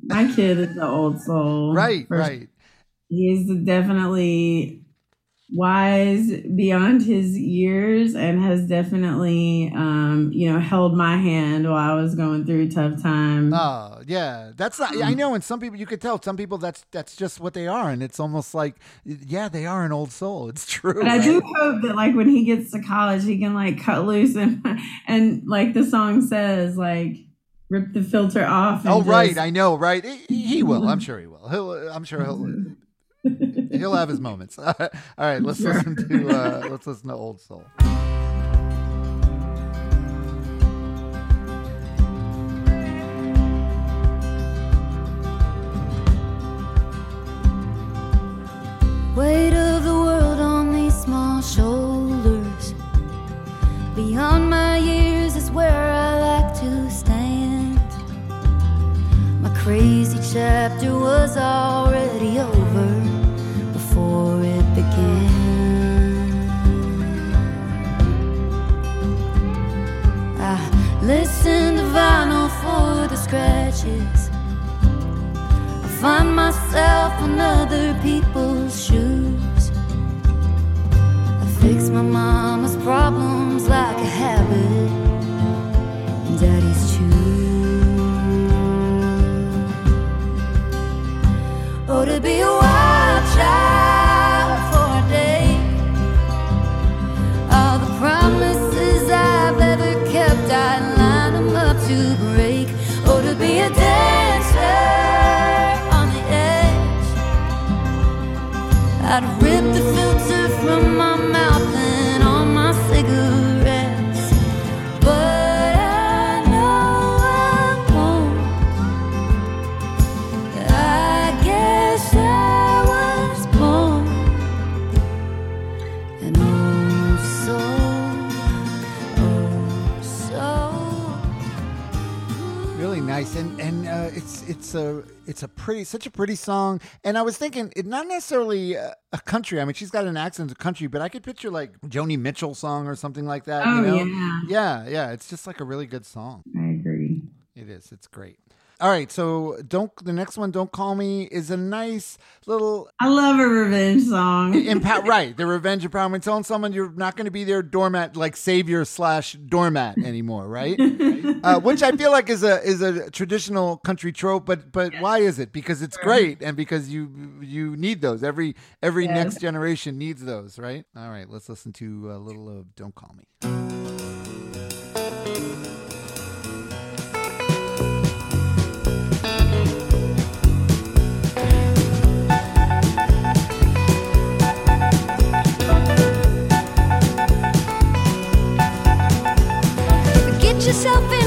[SPEAKER 4] my kid is the old soul.
[SPEAKER 3] Right, right.
[SPEAKER 4] He's definitely wise beyond his years and has definitely um you know held my hand while I was going through tough times.
[SPEAKER 3] Oh yeah, that's not, I mm. know. And some people you could tell. Some people that's that's just what they are, and it's almost like yeah, they are an old soul. *laughs* It's true.
[SPEAKER 4] But I do hope that like when he gets to college, he can like cut loose and *laughs* and like the song says, like rip the filter off. and
[SPEAKER 3] Oh right, I know, right? He, he will. I'm mm-hmm. sure he will. He'll. I'm sure he'll. Mm-hmm. *laughs* He'll have his moments. *laughs* All right, let's
[SPEAKER 4] Sure.
[SPEAKER 3] listen to uh, *laughs* let's listen to Old Soul.
[SPEAKER 7] Weight of the world on these small shoulders. Beyond my years is where I like to stand. My crazy chapter was already over listen the vinyl for the scratches. I find myself in other people's shoes. I fix my mama's problems like a habit. Daddy's too. Oh, to be a wild child I'd rip the filter from my
[SPEAKER 3] it's a it's a pretty such a pretty song. And I was thinking, it not necessarily a, a country. I mean, she's got an accent of country, but I could picture like Joni Mitchell song or something like that.
[SPEAKER 4] Oh,
[SPEAKER 3] you know?
[SPEAKER 4] yeah.
[SPEAKER 3] yeah, yeah. It's just like a really good song.
[SPEAKER 4] I agree.
[SPEAKER 3] It is. It's great. All right, so don't the next one, "Don't Call Me," is a nice little
[SPEAKER 4] I love a revenge song. *laughs*
[SPEAKER 3] Right? The revenge empowerment, telling someone you're not going to be their doormat, like savior slash doormat anymore, right? *laughs* uh, which I feel like is a is a traditional country trope, but but why is it? Because it's great, and because you you need those. Every every
[SPEAKER 4] Yes.
[SPEAKER 3] next generation needs those, right? All right, let's listen to a little of "Don't Call Me."
[SPEAKER 7] Yourself in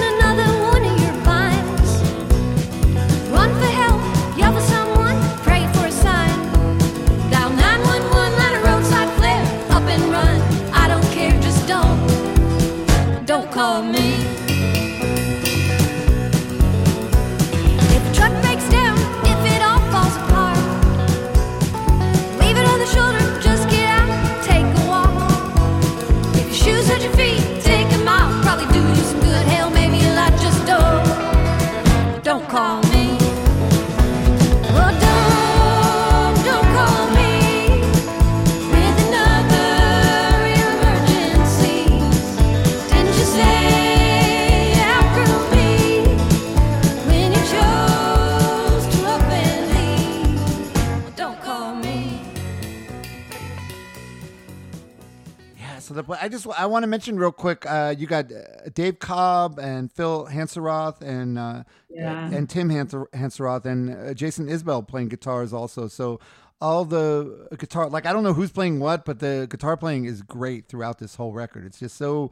[SPEAKER 7] The,
[SPEAKER 3] I just I want to mention real quick. Uh, you got uh, Dave Cobb and Phil Hanseroth and uh,
[SPEAKER 4] Yeah.
[SPEAKER 3] and Tim Hanseroth and uh, Jason Isbell playing guitars also. So all the guitar, like I don't know who's playing what, but the guitar playing is great throughout this whole record. It's just so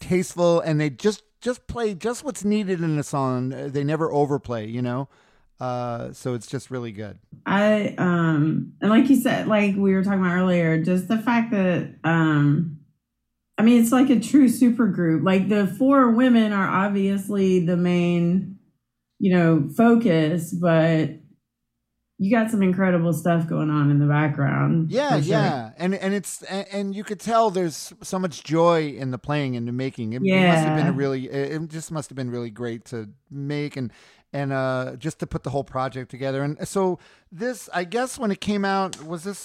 [SPEAKER 3] tasteful, and they just just play just what's needed in a song. They never overplay, you know. Uh, so it's just really good.
[SPEAKER 4] I um and like you said, like we were talking about earlier, just the fact that um I mean it's like a true super group. Like the four women are obviously the main, you know, focus, but you got some incredible stuff going on in the background.
[SPEAKER 3] Yeah,
[SPEAKER 4] sure.
[SPEAKER 3] yeah, and and it's and, and you could tell there's so much joy in the playing and the making. It, it must have been a really, it just must have been really great to make and and uh just to put the whole project together. And so this, I guess, when it came out, was this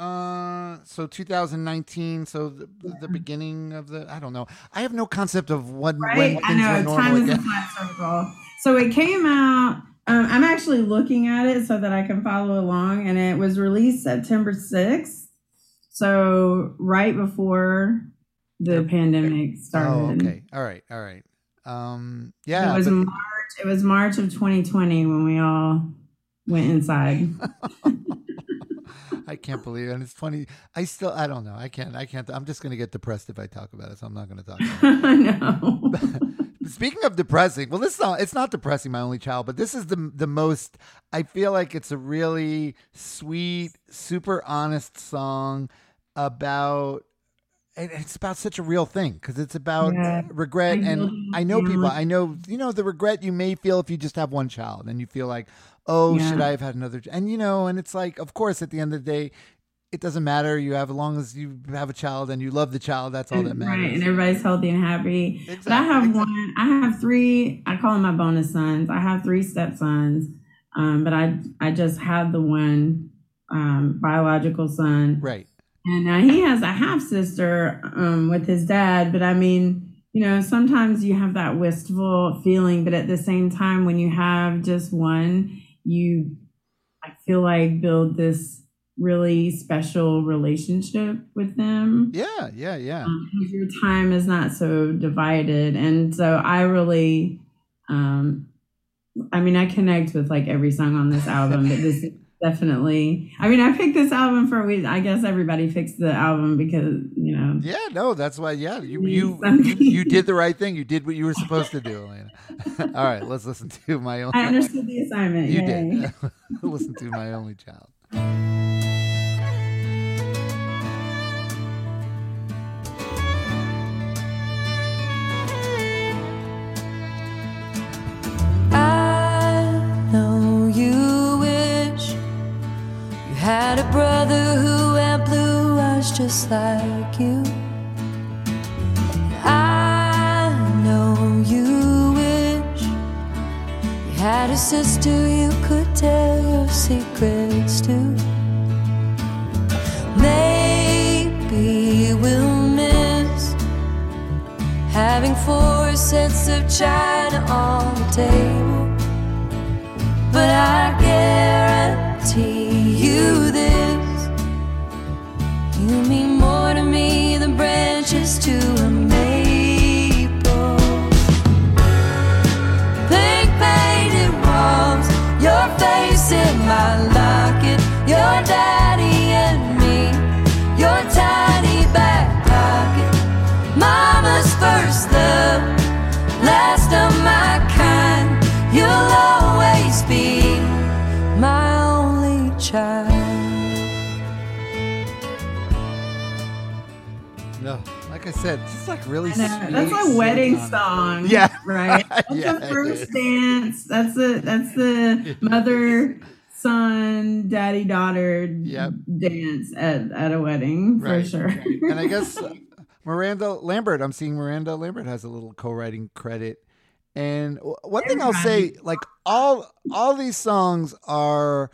[SPEAKER 3] Uh, so 2019. So the, the beginning of the. I don't know. I have no concept of what when
[SPEAKER 4] Right?
[SPEAKER 3] things
[SPEAKER 4] I know.
[SPEAKER 3] were normal
[SPEAKER 4] Time is
[SPEAKER 3] again.
[SPEAKER 4] So it came out. Um, I'm actually looking at it so that I can follow along, and it was released September 6th. So right before the pandemic started.
[SPEAKER 3] Oh, okay. All right. All right. Um, yeah.
[SPEAKER 4] it was
[SPEAKER 3] but-
[SPEAKER 4] March. It was March of 2020 when we all went inside. *laughs*
[SPEAKER 3] I can't believe it. And it's 20. I still, I don't know. I can't, I can't. I'm just going to get depressed if I talk about it. So I'm not going to talk about it. *laughs*
[SPEAKER 4] I know. *laughs*
[SPEAKER 3] Speaking of depressing, well, this is not, it's not depressing, my only child, but this is the, the most, I feel like it's a really sweet, super honest song about, it's about such a real thing because it's about
[SPEAKER 4] Yeah.
[SPEAKER 3] regret.
[SPEAKER 4] I
[SPEAKER 3] And I know people. I know, you know, the regret you may feel if you just have one child and you feel like, oh,
[SPEAKER 4] Yeah.
[SPEAKER 3] should I have had another? And, you know, and it's like, of course, at the end of the day, it doesn't matter. You have, as long as you have a child and you love the child, that's all that matters.
[SPEAKER 4] Right, and everybody's healthy and happy. But I have one. I have three. I call them my bonus sons. I have three stepsons, um, but I I just have the one um, biological son.
[SPEAKER 3] Right.
[SPEAKER 4] And uh, he has a half sister um, with his dad. But I mean, you know, sometimes you have that wistful feeling, but at the same time, when you have just one, you I feel like build this really special relationship with them
[SPEAKER 3] Yeah, yeah, yeah.
[SPEAKER 4] um, your time is not so divided and so i really um i mean i connect with like every song on this *laughs* album but this is definitely i mean i picked this album for a reason i guess everybody picks the album because you know
[SPEAKER 3] Yeah, no, that's why. Yeah, you you you, you did *laughs* the right thing. You did what you were supposed to do, Elena. *laughs* All right, let's listen to my own.
[SPEAKER 4] i understood the assignment
[SPEAKER 3] You
[SPEAKER 4] Yay.
[SPEAKER 3] did. *laughs* listen to my only child.
[SPEAKER 11] Had a brother who had blue eyes just like you. I know you wish you had a sister you could tell your secrets to. Maybe we'll miss having four sets of china on the table. But I guarantee you this You mean more to me than branches to a maple Pink painted walls, your face in my locket Your daddy and me, your tiny back pocket Mama's first love, last of my kind. You'll always be my only child.
[SPEAKER 3] Like I said, it's like really. Sweet,
[SPEAKER 4] That's a wedding song.
[SPEAKER 3] Yeah.
[SPEAKER 4] Right. *laughs* That's
[SPEAKER 3] Yeah,
[SPEAKER 4] the first dance. That's the that's the *laughs* mother son, daddy daughter
[SPEAKER 3] Yep.
[SPEAKER 4] dance at, at a wedding for sure.
[SPEAKER 3] right. And I guess *laughs* uh, Miranda Lambert, I'm seeing Miranda Lambert has a little co-writing credit. And one thing I'll say, like all all these songs are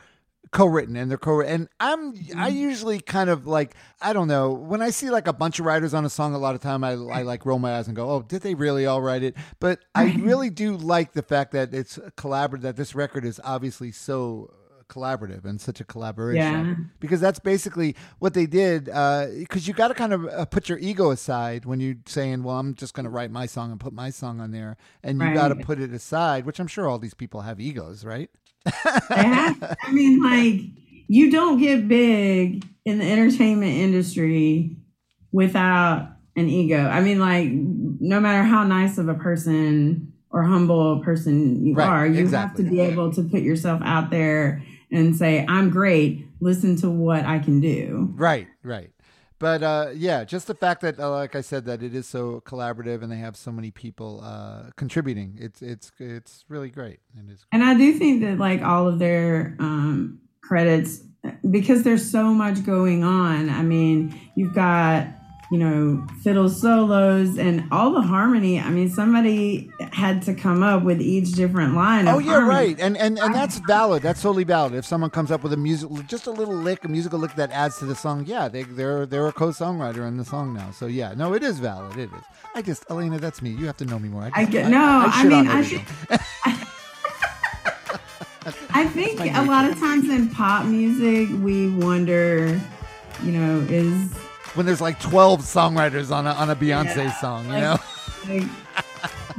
[SPEAKER 3] co-written and they're co and I'm I
[SPEAKER 4] Mm-hmm.
[SPEAKER 3] usually kind of like I don't know when I see like a bunch of writers on a song a lot of time I, I like roll my eyes and go oh did they really all write it but I really do like the fact that it's collaborative that this record is obviously so collaborative and such a collaboration
[SPEAKER 4] Yeah.
[SPEAKER 3] because that's basically what they did because you got to kind of uh, put your ego aside when you're saying well i'm just going to write my song and put my song on there and you got to put it aside which i'm sure all these people have egos right
[SPEAKER 4] I mean, like you don't get big in the entertainment industry without an ego. I mean, like no matter how nice of a person or humble a person you
[SPEAKER 3] Right,
[SPEAKER 4] are, you
[SPEAKER 3] exactly.
[SPEAKER 4] have to be able to put yourself out there and say, "I'm great. Listen to what I can do."
[SPEAKER 3] right right but uh, yeah just the fact that uh, like i said that it is so collaborative and they have so many people uh, contributing it's it's it's really great it is
[SPEAKER 4] And I do think that like all of their um, credits, because there's so much going on. I mean, you've got you know, fiddle solos and all the harmony. I mean, somebody had to come up with each different line.
[SPEAKER 3] Oh yeah,
[SPEAKER 4] harmony.
[SPEAKER 3] right, and and and that's valid. That's totally valid. If someone comes up with a music, just a little lick, a musical lick that adds to the song, yeah, they they're they're a co-songwriter in the song now. So yeah, no, it is valid. It is. I just, Elena, that's me. You have to know me more. I,
[SPEAKER 4] I
[SPEAKER 3] just-
[SPEAKER 4] get no. I,
[SPEAKER 3] shit
[SPEAKER 4] mean, I. *laughs* I think a lot of times in pop music, we wonder, you know, is
[SPEAKER 3] when there's like 12 songwriters on a on a Beyonce
[SPEAKER 4] Yeah,
[SPEAKER 3] song, you
[SPEAKER 4] like-
[SPEAKER 3] know.
[SPEAKER 4] like,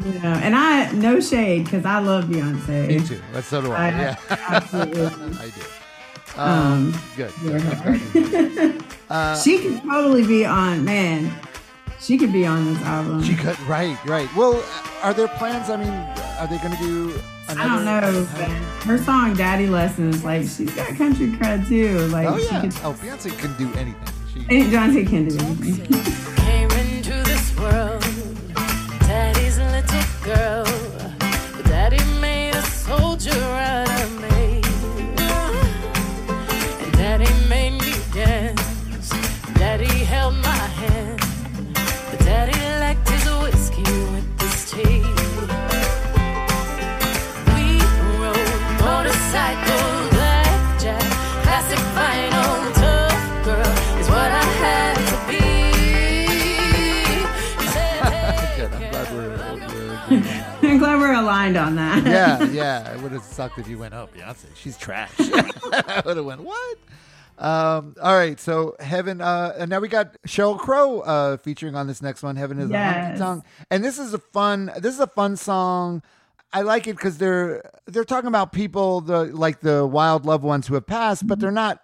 [SPEAKER 4] you know, and I no shade because I love Beyonce.
[SPEAKER 3] Me too. That's so do I.
[SPEAKER 4] I
[SPEAKER 3] yeah,
[SPEAKER 4] absolutely. *laughs*
[SPEAKER 3] I do.
[SPEAKER 4] Um,
[SPEAKER 3] Um, good.
[SPEAKER 4] yeah.
[SPEAKER 3] I'm glad you did. Uh,
[SPEAKER 4] she could totally be on. Man, she could be on this album.
[SPEAKER 3] She could. Right. Right. Well, are there plans? I mean, are they going to do? Another,
[SPEAKER 4] I don't know, but her song "Daddy Lessons," like she's got country cred too. Like
[SPEAKER 3] oh
[SPEAKER 4] she
[SPEAKER 3] yeah.
[SPEAKER 4] could.
[SPEAKER 3] Oh, Beyonce can do anything. She,
[SPEAKER 4] And Beyonce can do anything.
[SPEAKER 11] Came into this world, daddy's little girl.
[SPEAKER 3] Glad
[SPEAKER 4] on that.
[SPEAKER 3] yeah, *laughs* yeah. It would have sucked if you went, "Oh, Beyonce, she's trash." *laughs* I would have went, "What?" Um, all right, so Heaven, uh, and now we got Sheryl Crow uh, featuring on this next one. Heaven is a honky
[SPEAKER 4] Yes.
[SPEAKER 3] tonk, and this is a fun. This is a fun song. I like it because they're they're talking about people the like the wild loved ones who have passed, but they're not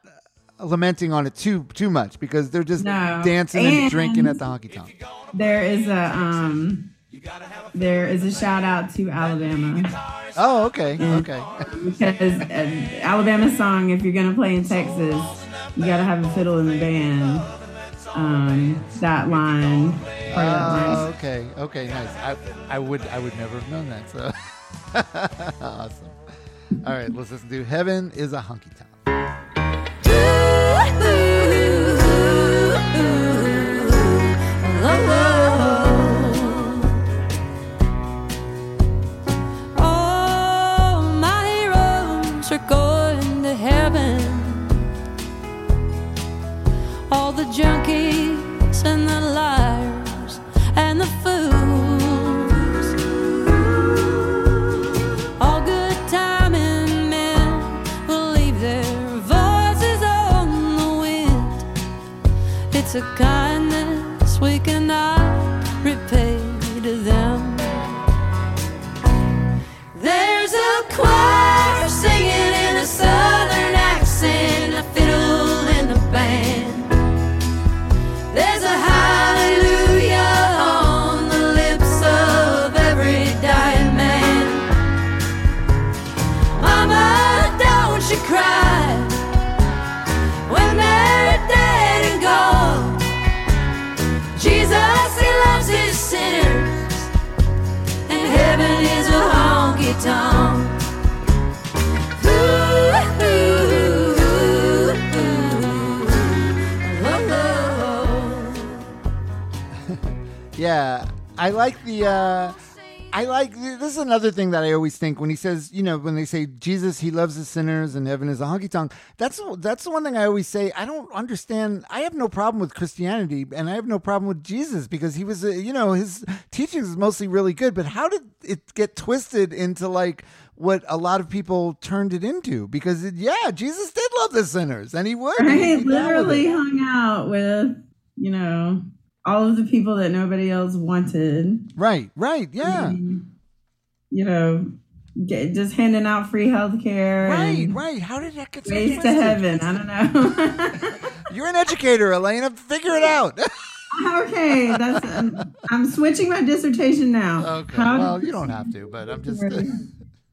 [SPEAKER 3] lamenting on it too too much because they're just
[SPEAKER 4] No.
[SPEAKER 3] dancing and,
[SPEAKER 4] And-
[SPEAKER 3] drinking at the honky tonk.
[SPEAKER 4] There is a um, there is a shout out to Alabama.
[SPEAKER 3] Oh, okay, okay.
[SPEAKER 4] Because uh, Alabama song, if you're gonna play in Texas, you gotta have a fiddle in the band. Um, that line, part of that
[SPEAKER 3] Oh,
[SPEAKER 4] line.
[SPEAKER 3] okay, okay, nice. I, I would, I would never have known that. So awesome. All right, let's listen to "Heaven Is a
[SPEAKER 11] Honky Tonk."
[SPEAKER 3] All another thing that I always think when he says, you know, when they say Jesus, he loves the sinners and heaven is a honky tonk. That's that's the one thing I always say. I don't understand. I have no problem with Christianity, and I have no problem with Jesus because he was, a, you know, his teachings is mostly really good. But how did it get twisted into like what a lot of people turned it into? Because it, yeah, Jesus did love the sinners, and he would.
[SPEAKER 4] Right,
[SPEAKER 3] He- he
[SPEAKER 4] literally hung out with, you know, all of the people that nobody else wanted.
[SPEAKER 3] Right, right, yeah.
[SPEAKER 4] You know, get, just handing out free health care.
[SPEAKER 3] Right, right. How did that get so
[SPEAKER 4] Ways to heaven. I don't know. *laughs*
[SPEAKER 3] You're an educator, Elena. Figure it out. *laughs*
[SPEAKER 4] okay, that's. Um, I'm switching my dissertation now.
[SPEAKER 3] Okay.
[SPEAKER 4] How
[SPEAKER 3] well, you don't have to, but I'm just.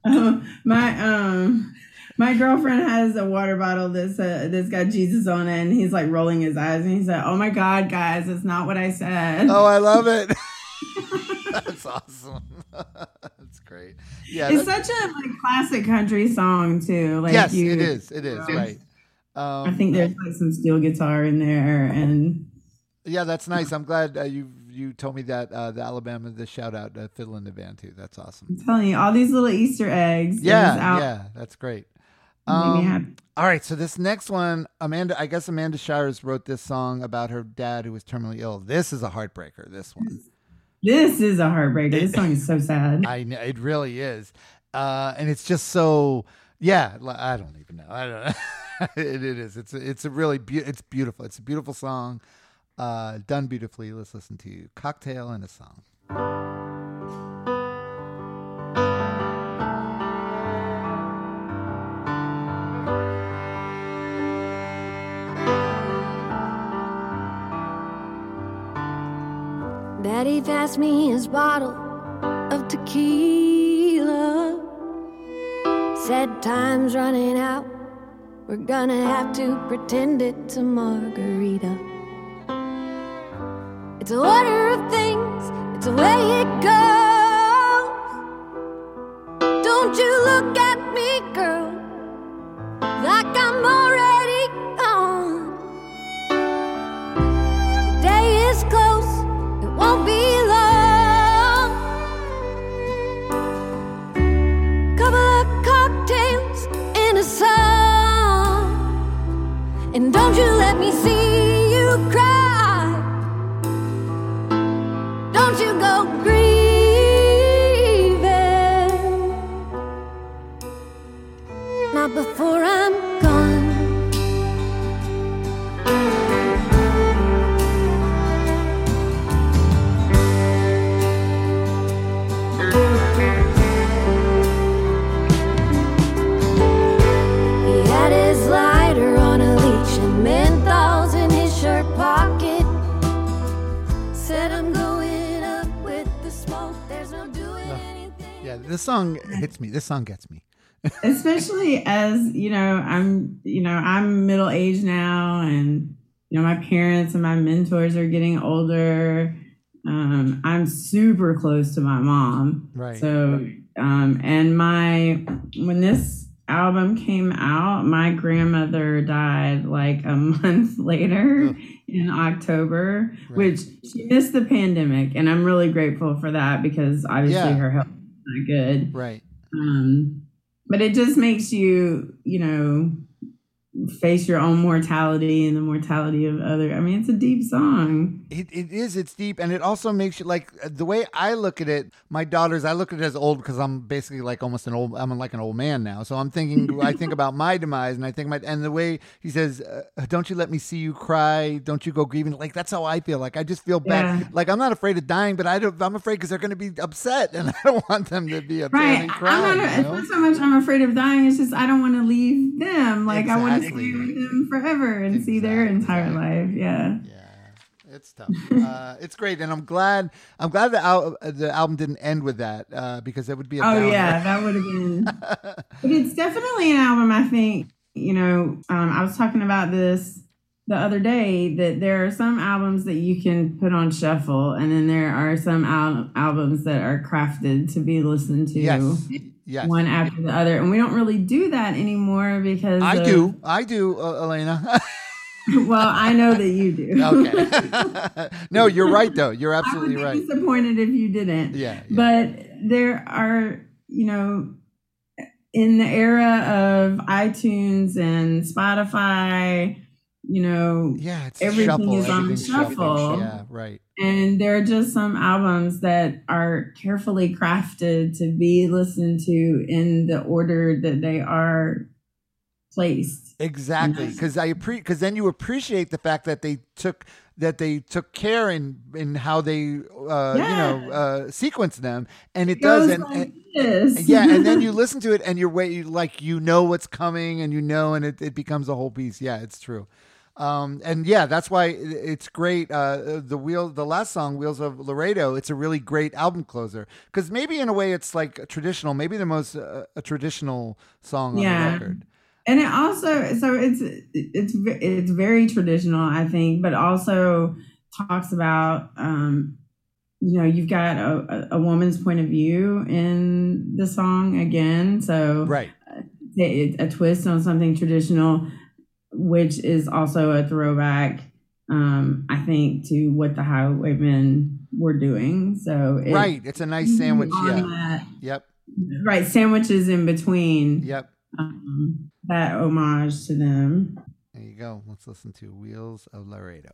[SPEAKER 4] Um, *laughs* my um my girlfriend has a water bottle that's uh, that's got Jesus on it, and he's like rolling his eyes, and he said, "Oh my God, guys, it's not what I said."
[SPEAKER 3] oh, I love it. That's awesome. That's great. Yeah.
[SPEAKER 4] it's such a like classic country song too. Like
[SPEAKER 3] yes,
[SPEAKER 4] you,
[SPEAKER 3] it is. It is. Right. Um,
[SPEAKER 4] I think there's like some steel guitar in there, and
[SPEAKER 3] Yeah, that's nice. I'm glad uh, you you told me that uh, the Alabama the shout out uh, fiddle in the band too. That's awesome.
[SPEAKER 4] I'm telling you, all these little Easter eggs.
[SPEAKER 3] Yeah,
[SPEAKER 4] this
[SPEAKER 3] yeah, that's great. Um, all right, so this next one, Amanda, I guess Amanda Shires wrote this song about her dad who was terminally ill. This is a heartbreaker. This one,
[SPEAKER 4] This is a heartbreaker. This song is so sad. *laughs*
[SPEAKER 3] I know it really is, uh, and it's just so yeah. I don't even know. I don't know. *laughs* it, it is. It's a, it's a really beau it's beautiful. It's a beautiful song, uh, done beautifully. Let's listen to "Cocktail and a Song."
[SPEAKER 7] Daddy passed me his bottle of tequila. Said time's running out. We're gonna have to pretend it's a margarita. It's a order of things, it's the way it goes. Don't you look at me, girl, And don't you let me see
[SPEAKER 3] song hits me. This song gets me. *laughs*
[SPEAKER 4] especially as you know i'm you know i'm middle aged now and you know my parents and my mentors are getting older um i'm super close to my mom
[SPEAKER 3] Right.
[SPEAKER 4] so um and my when this album came out my grandmother died like a *laughs* month later in october which she missed the pandemic and i'm really grateful for that because obviously
[SPEAKER 3] Yeah.
[SPEAKER 4] her health not good
[SPEAKER 3] Right.
[SPEAKER 4] um, but it just makes you, you know, face your own mortality and the mortality of other. I mean, it's a deep song.
[SPEAKER 3] It, it is. It's deep, and it also makes you like the way I look at it. My daughters, I look at it as old because I'm basically like almost an old. I'm like an old man now. So I'm thinking. I think about my demise, and I think my and the way he says, uh, "Don't you let me see you cry. Don't you go grieving." Like that's how I feel. Like I just feel bad.
[SPEAKER 4] Yeah.
[SPEAKER 3] Like I'm not afraid of dying, but I don't, I'm afraid because they're going to be upset, and *laughs* I don't want them to be upset
[SPEAKER 4] Right.
[SPEAKER 3] and crying.
[SPEAKER 4] I'm not,
[SPEAKER 3] you
[SPEAKER 4] it's not so much I'm afraid of dying. It's just I don't want to leave them. Like I want to
[SPEAKER 3] Exactly.
[SPEAKER 4] with them forever and see their entire life. Yeah.
[SPEAKER 3] It's tough. *laughs* uh, it's great, and I'm glad. I'm glad the al- the album didn't end with that uh, because it would be. A
[SPEAKER 4] Oh
[SPEAKER 3] downer.
[SPEAKER 4] yeah, that would have been. but *laughs* it's definitely an album. I think you know. Um, I was talking about this the other day that there are some albums that you can put on shuffle, and then there are some al- albums that are crafted to be listened to.
[SPEAKER 3] Yes. Yes.
[SPEAKER 4] One after the other, and we don't really do that anymore because
[SPEAKER 3] I
[SPEAKER 4] of-
[SPEAKER 3] do. I do, uh, Elena. *laughs*
[SPEAKER 4] well, I know that you do.
[SPEAKER 3] okay. *laughs* *laughs* no, you're right though. You're absolutely
[SPEAKER 4] be
[SPEAKER 3] right.
[SPEAKER 4] disappointed if you didn't.
[SPEAKER 3] Yeah,
[SPEAKER 4] But there are, you know, in the era of iTunes and Spotify, you know,
[SPEAKER 3] yeah, it's
[SPEAKER 4] everything
[SPEAKER 3] shuffle,
[SPEAKER 4] is on shuffle.
[SPEAKER 3] Yeah, right.
[SPEAKER 4] And there are just some albums that are carefully crafted to be listened to in the order that they are placed.
[SPEAKER 3] Exactly, because I appreciate because then you appreciate the fact that they took that they took care in in how they uh, you know uh, sequenced them, and it,
[SPEAKER 4] It
[SPEAKER 3] does, and,
[SPEAKER 4] like
[SPEAKER 3] and- yeah, and then you listen to it, and you're way like you know what's coming, and you know, and it, it becomes a whole piece. Yeah, it's true. Um, and yeah, that's why it's great. Uh, the wheel, the last song, "Wheels of Laredo," it's a really great album closer because maybe in a way it's like traditional, maybe the most uh, a traditional song on the record.
[SPEAKER 4] and it also so it's it's it's very traditional i think but also talks about um you know you've got a, a woman's point of view in the song again so
[SPEAKER 3] right
[SPEAKER 4] a, a twist on something traditional which is also a throwback um, I think, to what the Highwaymen were doing. So it,
[SPEAKER 3] right. It's a nice sandwich. Yeah.
[SPEAKER 4] that-
[SPEAKER 3] Yep.
[SPEAKER 4] right, sandwiches in between.
[SPEAKER 3] Yep.
[SPEAKER 4] Um, that homage to them.
[SPEAKER 3] There you go. Let's listen to Wheels of Laredo.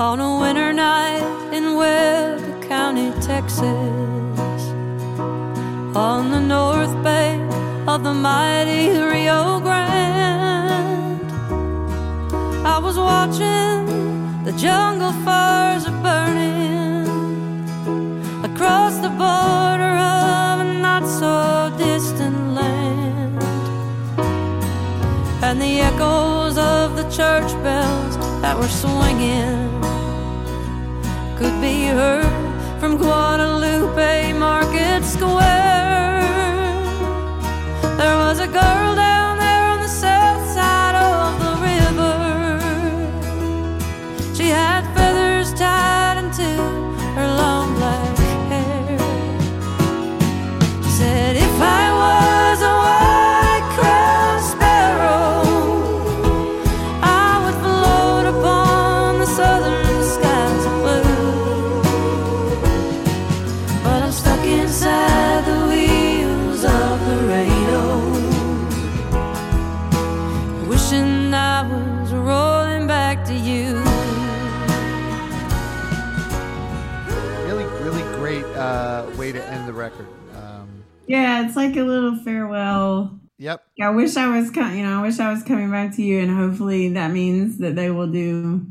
[SPEAKER 11] On a winter night in Webb County, Texas, on the north bank of the mighty Rio Grande. I was watching the jungle fires are burning across the border of a not so distant land and the echoes of the church bells that were swinging could be heard from Guadalupe Market Square. There was a girl
[SPEAKER 4] Yeah, it's like a little farewell.
[SPEAKER 3] Yep.
[SPEAKER 4] I wish I was, co- you know, I wish I was coming back to you, and hopefully that means that they will do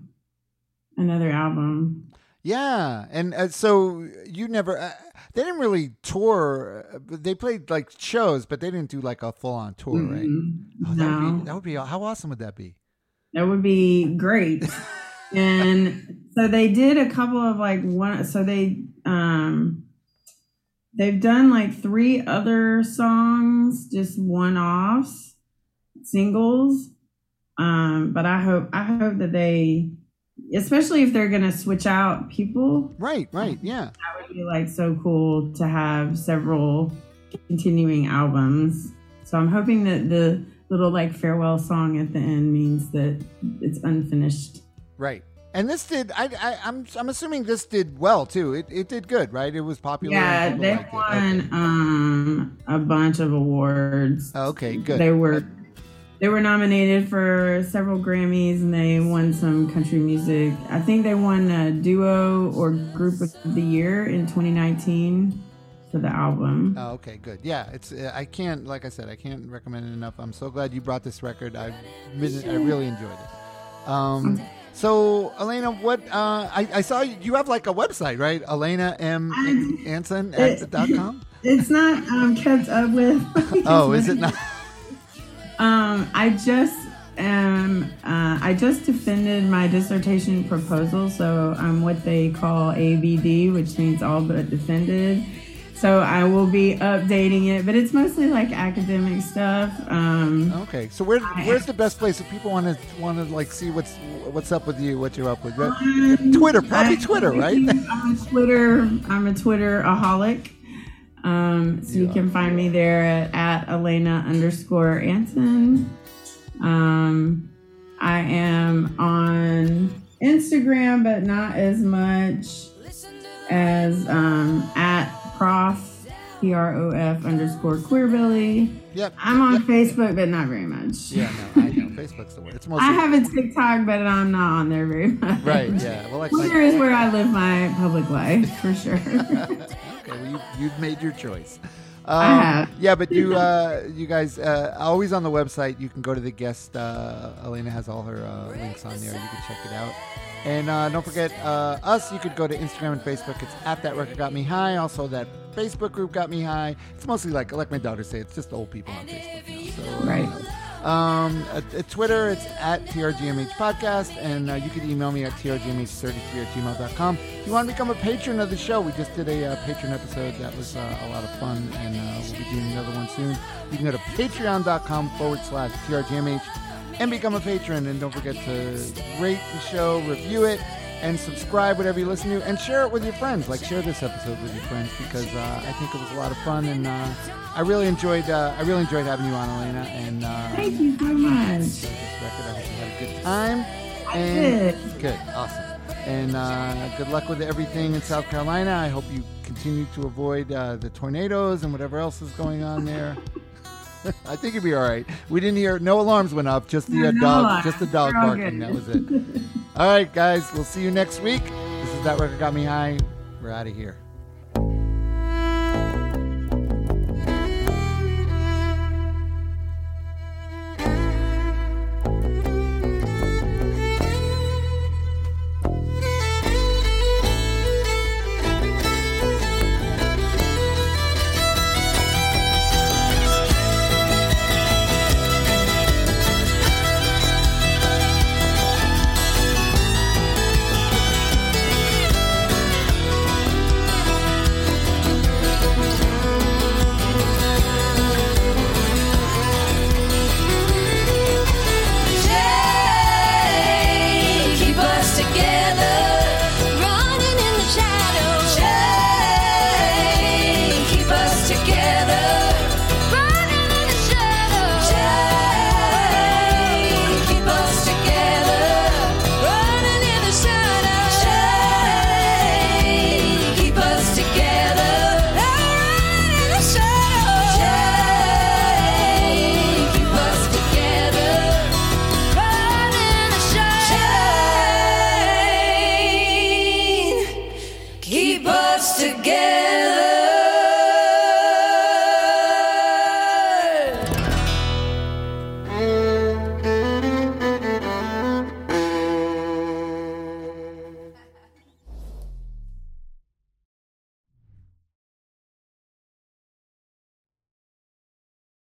[SPEAKER 4] another album.
[SPEAKER 3] yeah, and uh, so you never. Uh, they didn't really tour. uh, They played like shows, but they didn't do like a full on tour, right?
[SPEAKER 4] Mm-mm.
[SPEAKER 3] Oh, that would
[SPEAKER 4] No.
[SPEAKER 3] be that would be how awesome would that be?
[SPEAKER 4] That would be great. *laughs* and so they did a couple of like one so they um they've done like three other songs, just one-offs, singles. Um but I hope I hope that they especially if they're going to switch out people.
[SPEAKER 3] Right, right, yeah.
[SPEAKER 4] That would be like so cool to have several continuing albums. So I'm hoping that the little like farewell song at the end means that it's unfinished.
[SPEAKER 3] Right. And this did. I, I I'm I'm assuming this did well too. It it did good, right? It was popular.
[SPEAKER 4] Yeah, they won um a bunch of awards.
[SPEAKER 3] Okay, good.
[SPEAKER 4] They were they were nominated for several Grammys and they won some country music. I think they won a duo or group of the year in 2019 for the album.
[SPEAKER 3] Oh, okay, good. Yeah, it's. Uh, I can't. Like I said, I can't recommend it enough. I'm so glad you brought this record. I, I really enjoyed it. Um. So, Elena, what? Uh, I, I saw you, you have like a website, right? Elena M Anson at dot com.
[SPEAKER 4] It's not um, kept up with. *laughs*
[SPEAKER 3] Oh, is it not?
[SPEAKER 4] Um, I just am. Uh, I just defended my dissertation proposal, so I'm what they call ABD, which means all but defended. So I will be updating it, but it's mostly like academic stuff. Um,
[SPEAKER 3] Okay, so where where's the best place if people want to want to like see what's what's up with you, what you're up with? Twitter, probably
[SPEAKER 4] I-
[SPEAKER 3] Twitter, right?
[SPEAKER 4] I'm a Twitter. I'm a Twitter aholic. Um, so you can find me there at, at Elena underscore Anson. Um, I am on Instagram, but not as much as um, at prof p r o f underscore queerbilly.
[SPEAKER 3] Yep.
[SPEAKER 4] I'm on Facebook, but not very much.
[SPEAKER 3] Yeah, no, I know. *laughs* Facebook's the way. It's mostly
[SPEAKER 4] I have a TikTok, but I'm not on there very much.
[SPEAKER 3] Right, yeah. Well, like-
[SPEAKER 4] Twitter is where I live my public life for sure. *laughs*
[SPEAKER 3] okay, well, you, you've made your choice. Um,
[SPEAKER 4] I have.
[SPEAKER 3] Yeah, but you, uh, you guys, uh, always on the website. You can go to the guest. Uh, Elena has all her uh, links on there. You can check it out. And uh, don't forget uh, us. You could go to Instagram and Facebook. It's at that record got me high. Also, that Facebook group got me high. It's mostly like like my daughter say. It's just old people on Facebook now. So
[SPEAKER 4] Right.
[SPEAKER 3] Um, at, at Twitter, it's at TRGMH Podcast, and uh, you can email me at trgmh33 at gmail.com. If you want to become a patron of the show, we just did a uh, patron episode that was uh, a lot of fun, and uh, we'll be doing another one soon. You can go to patreon.com forward slash TRGMH and become a patron. And don't forget to rate the show, review it, and subscribe whatever you listen to, and share it with your friends. Like share this episode with your friends because uh, I think it was a lot of fun, and uh, I really enjoyed. Uh, I really enjoyed having you on, Elena. And uh,
[SPEAKER 4] Thank you so much.
[SPEAKER 3] this record, I hope you had a good time. And
[SPEAKER 4] did.
[SPEAKER 3] good, awesome. And uh, good luck with everything in South Carolina. I hope you continue to avoid uh, the tornadoes and whatever else is going on there. *laughs* I think you'll be all right. We didn't hear no alarms went off, just the uh,
[SPEAKER 4] No
[SPEAKER 3] dog, just the dog
[SPEAKER 4] We're
[SPEAKER 3] barking. That was it. all right, guys, we'll see you next week. This is that record got me high. We're out of here.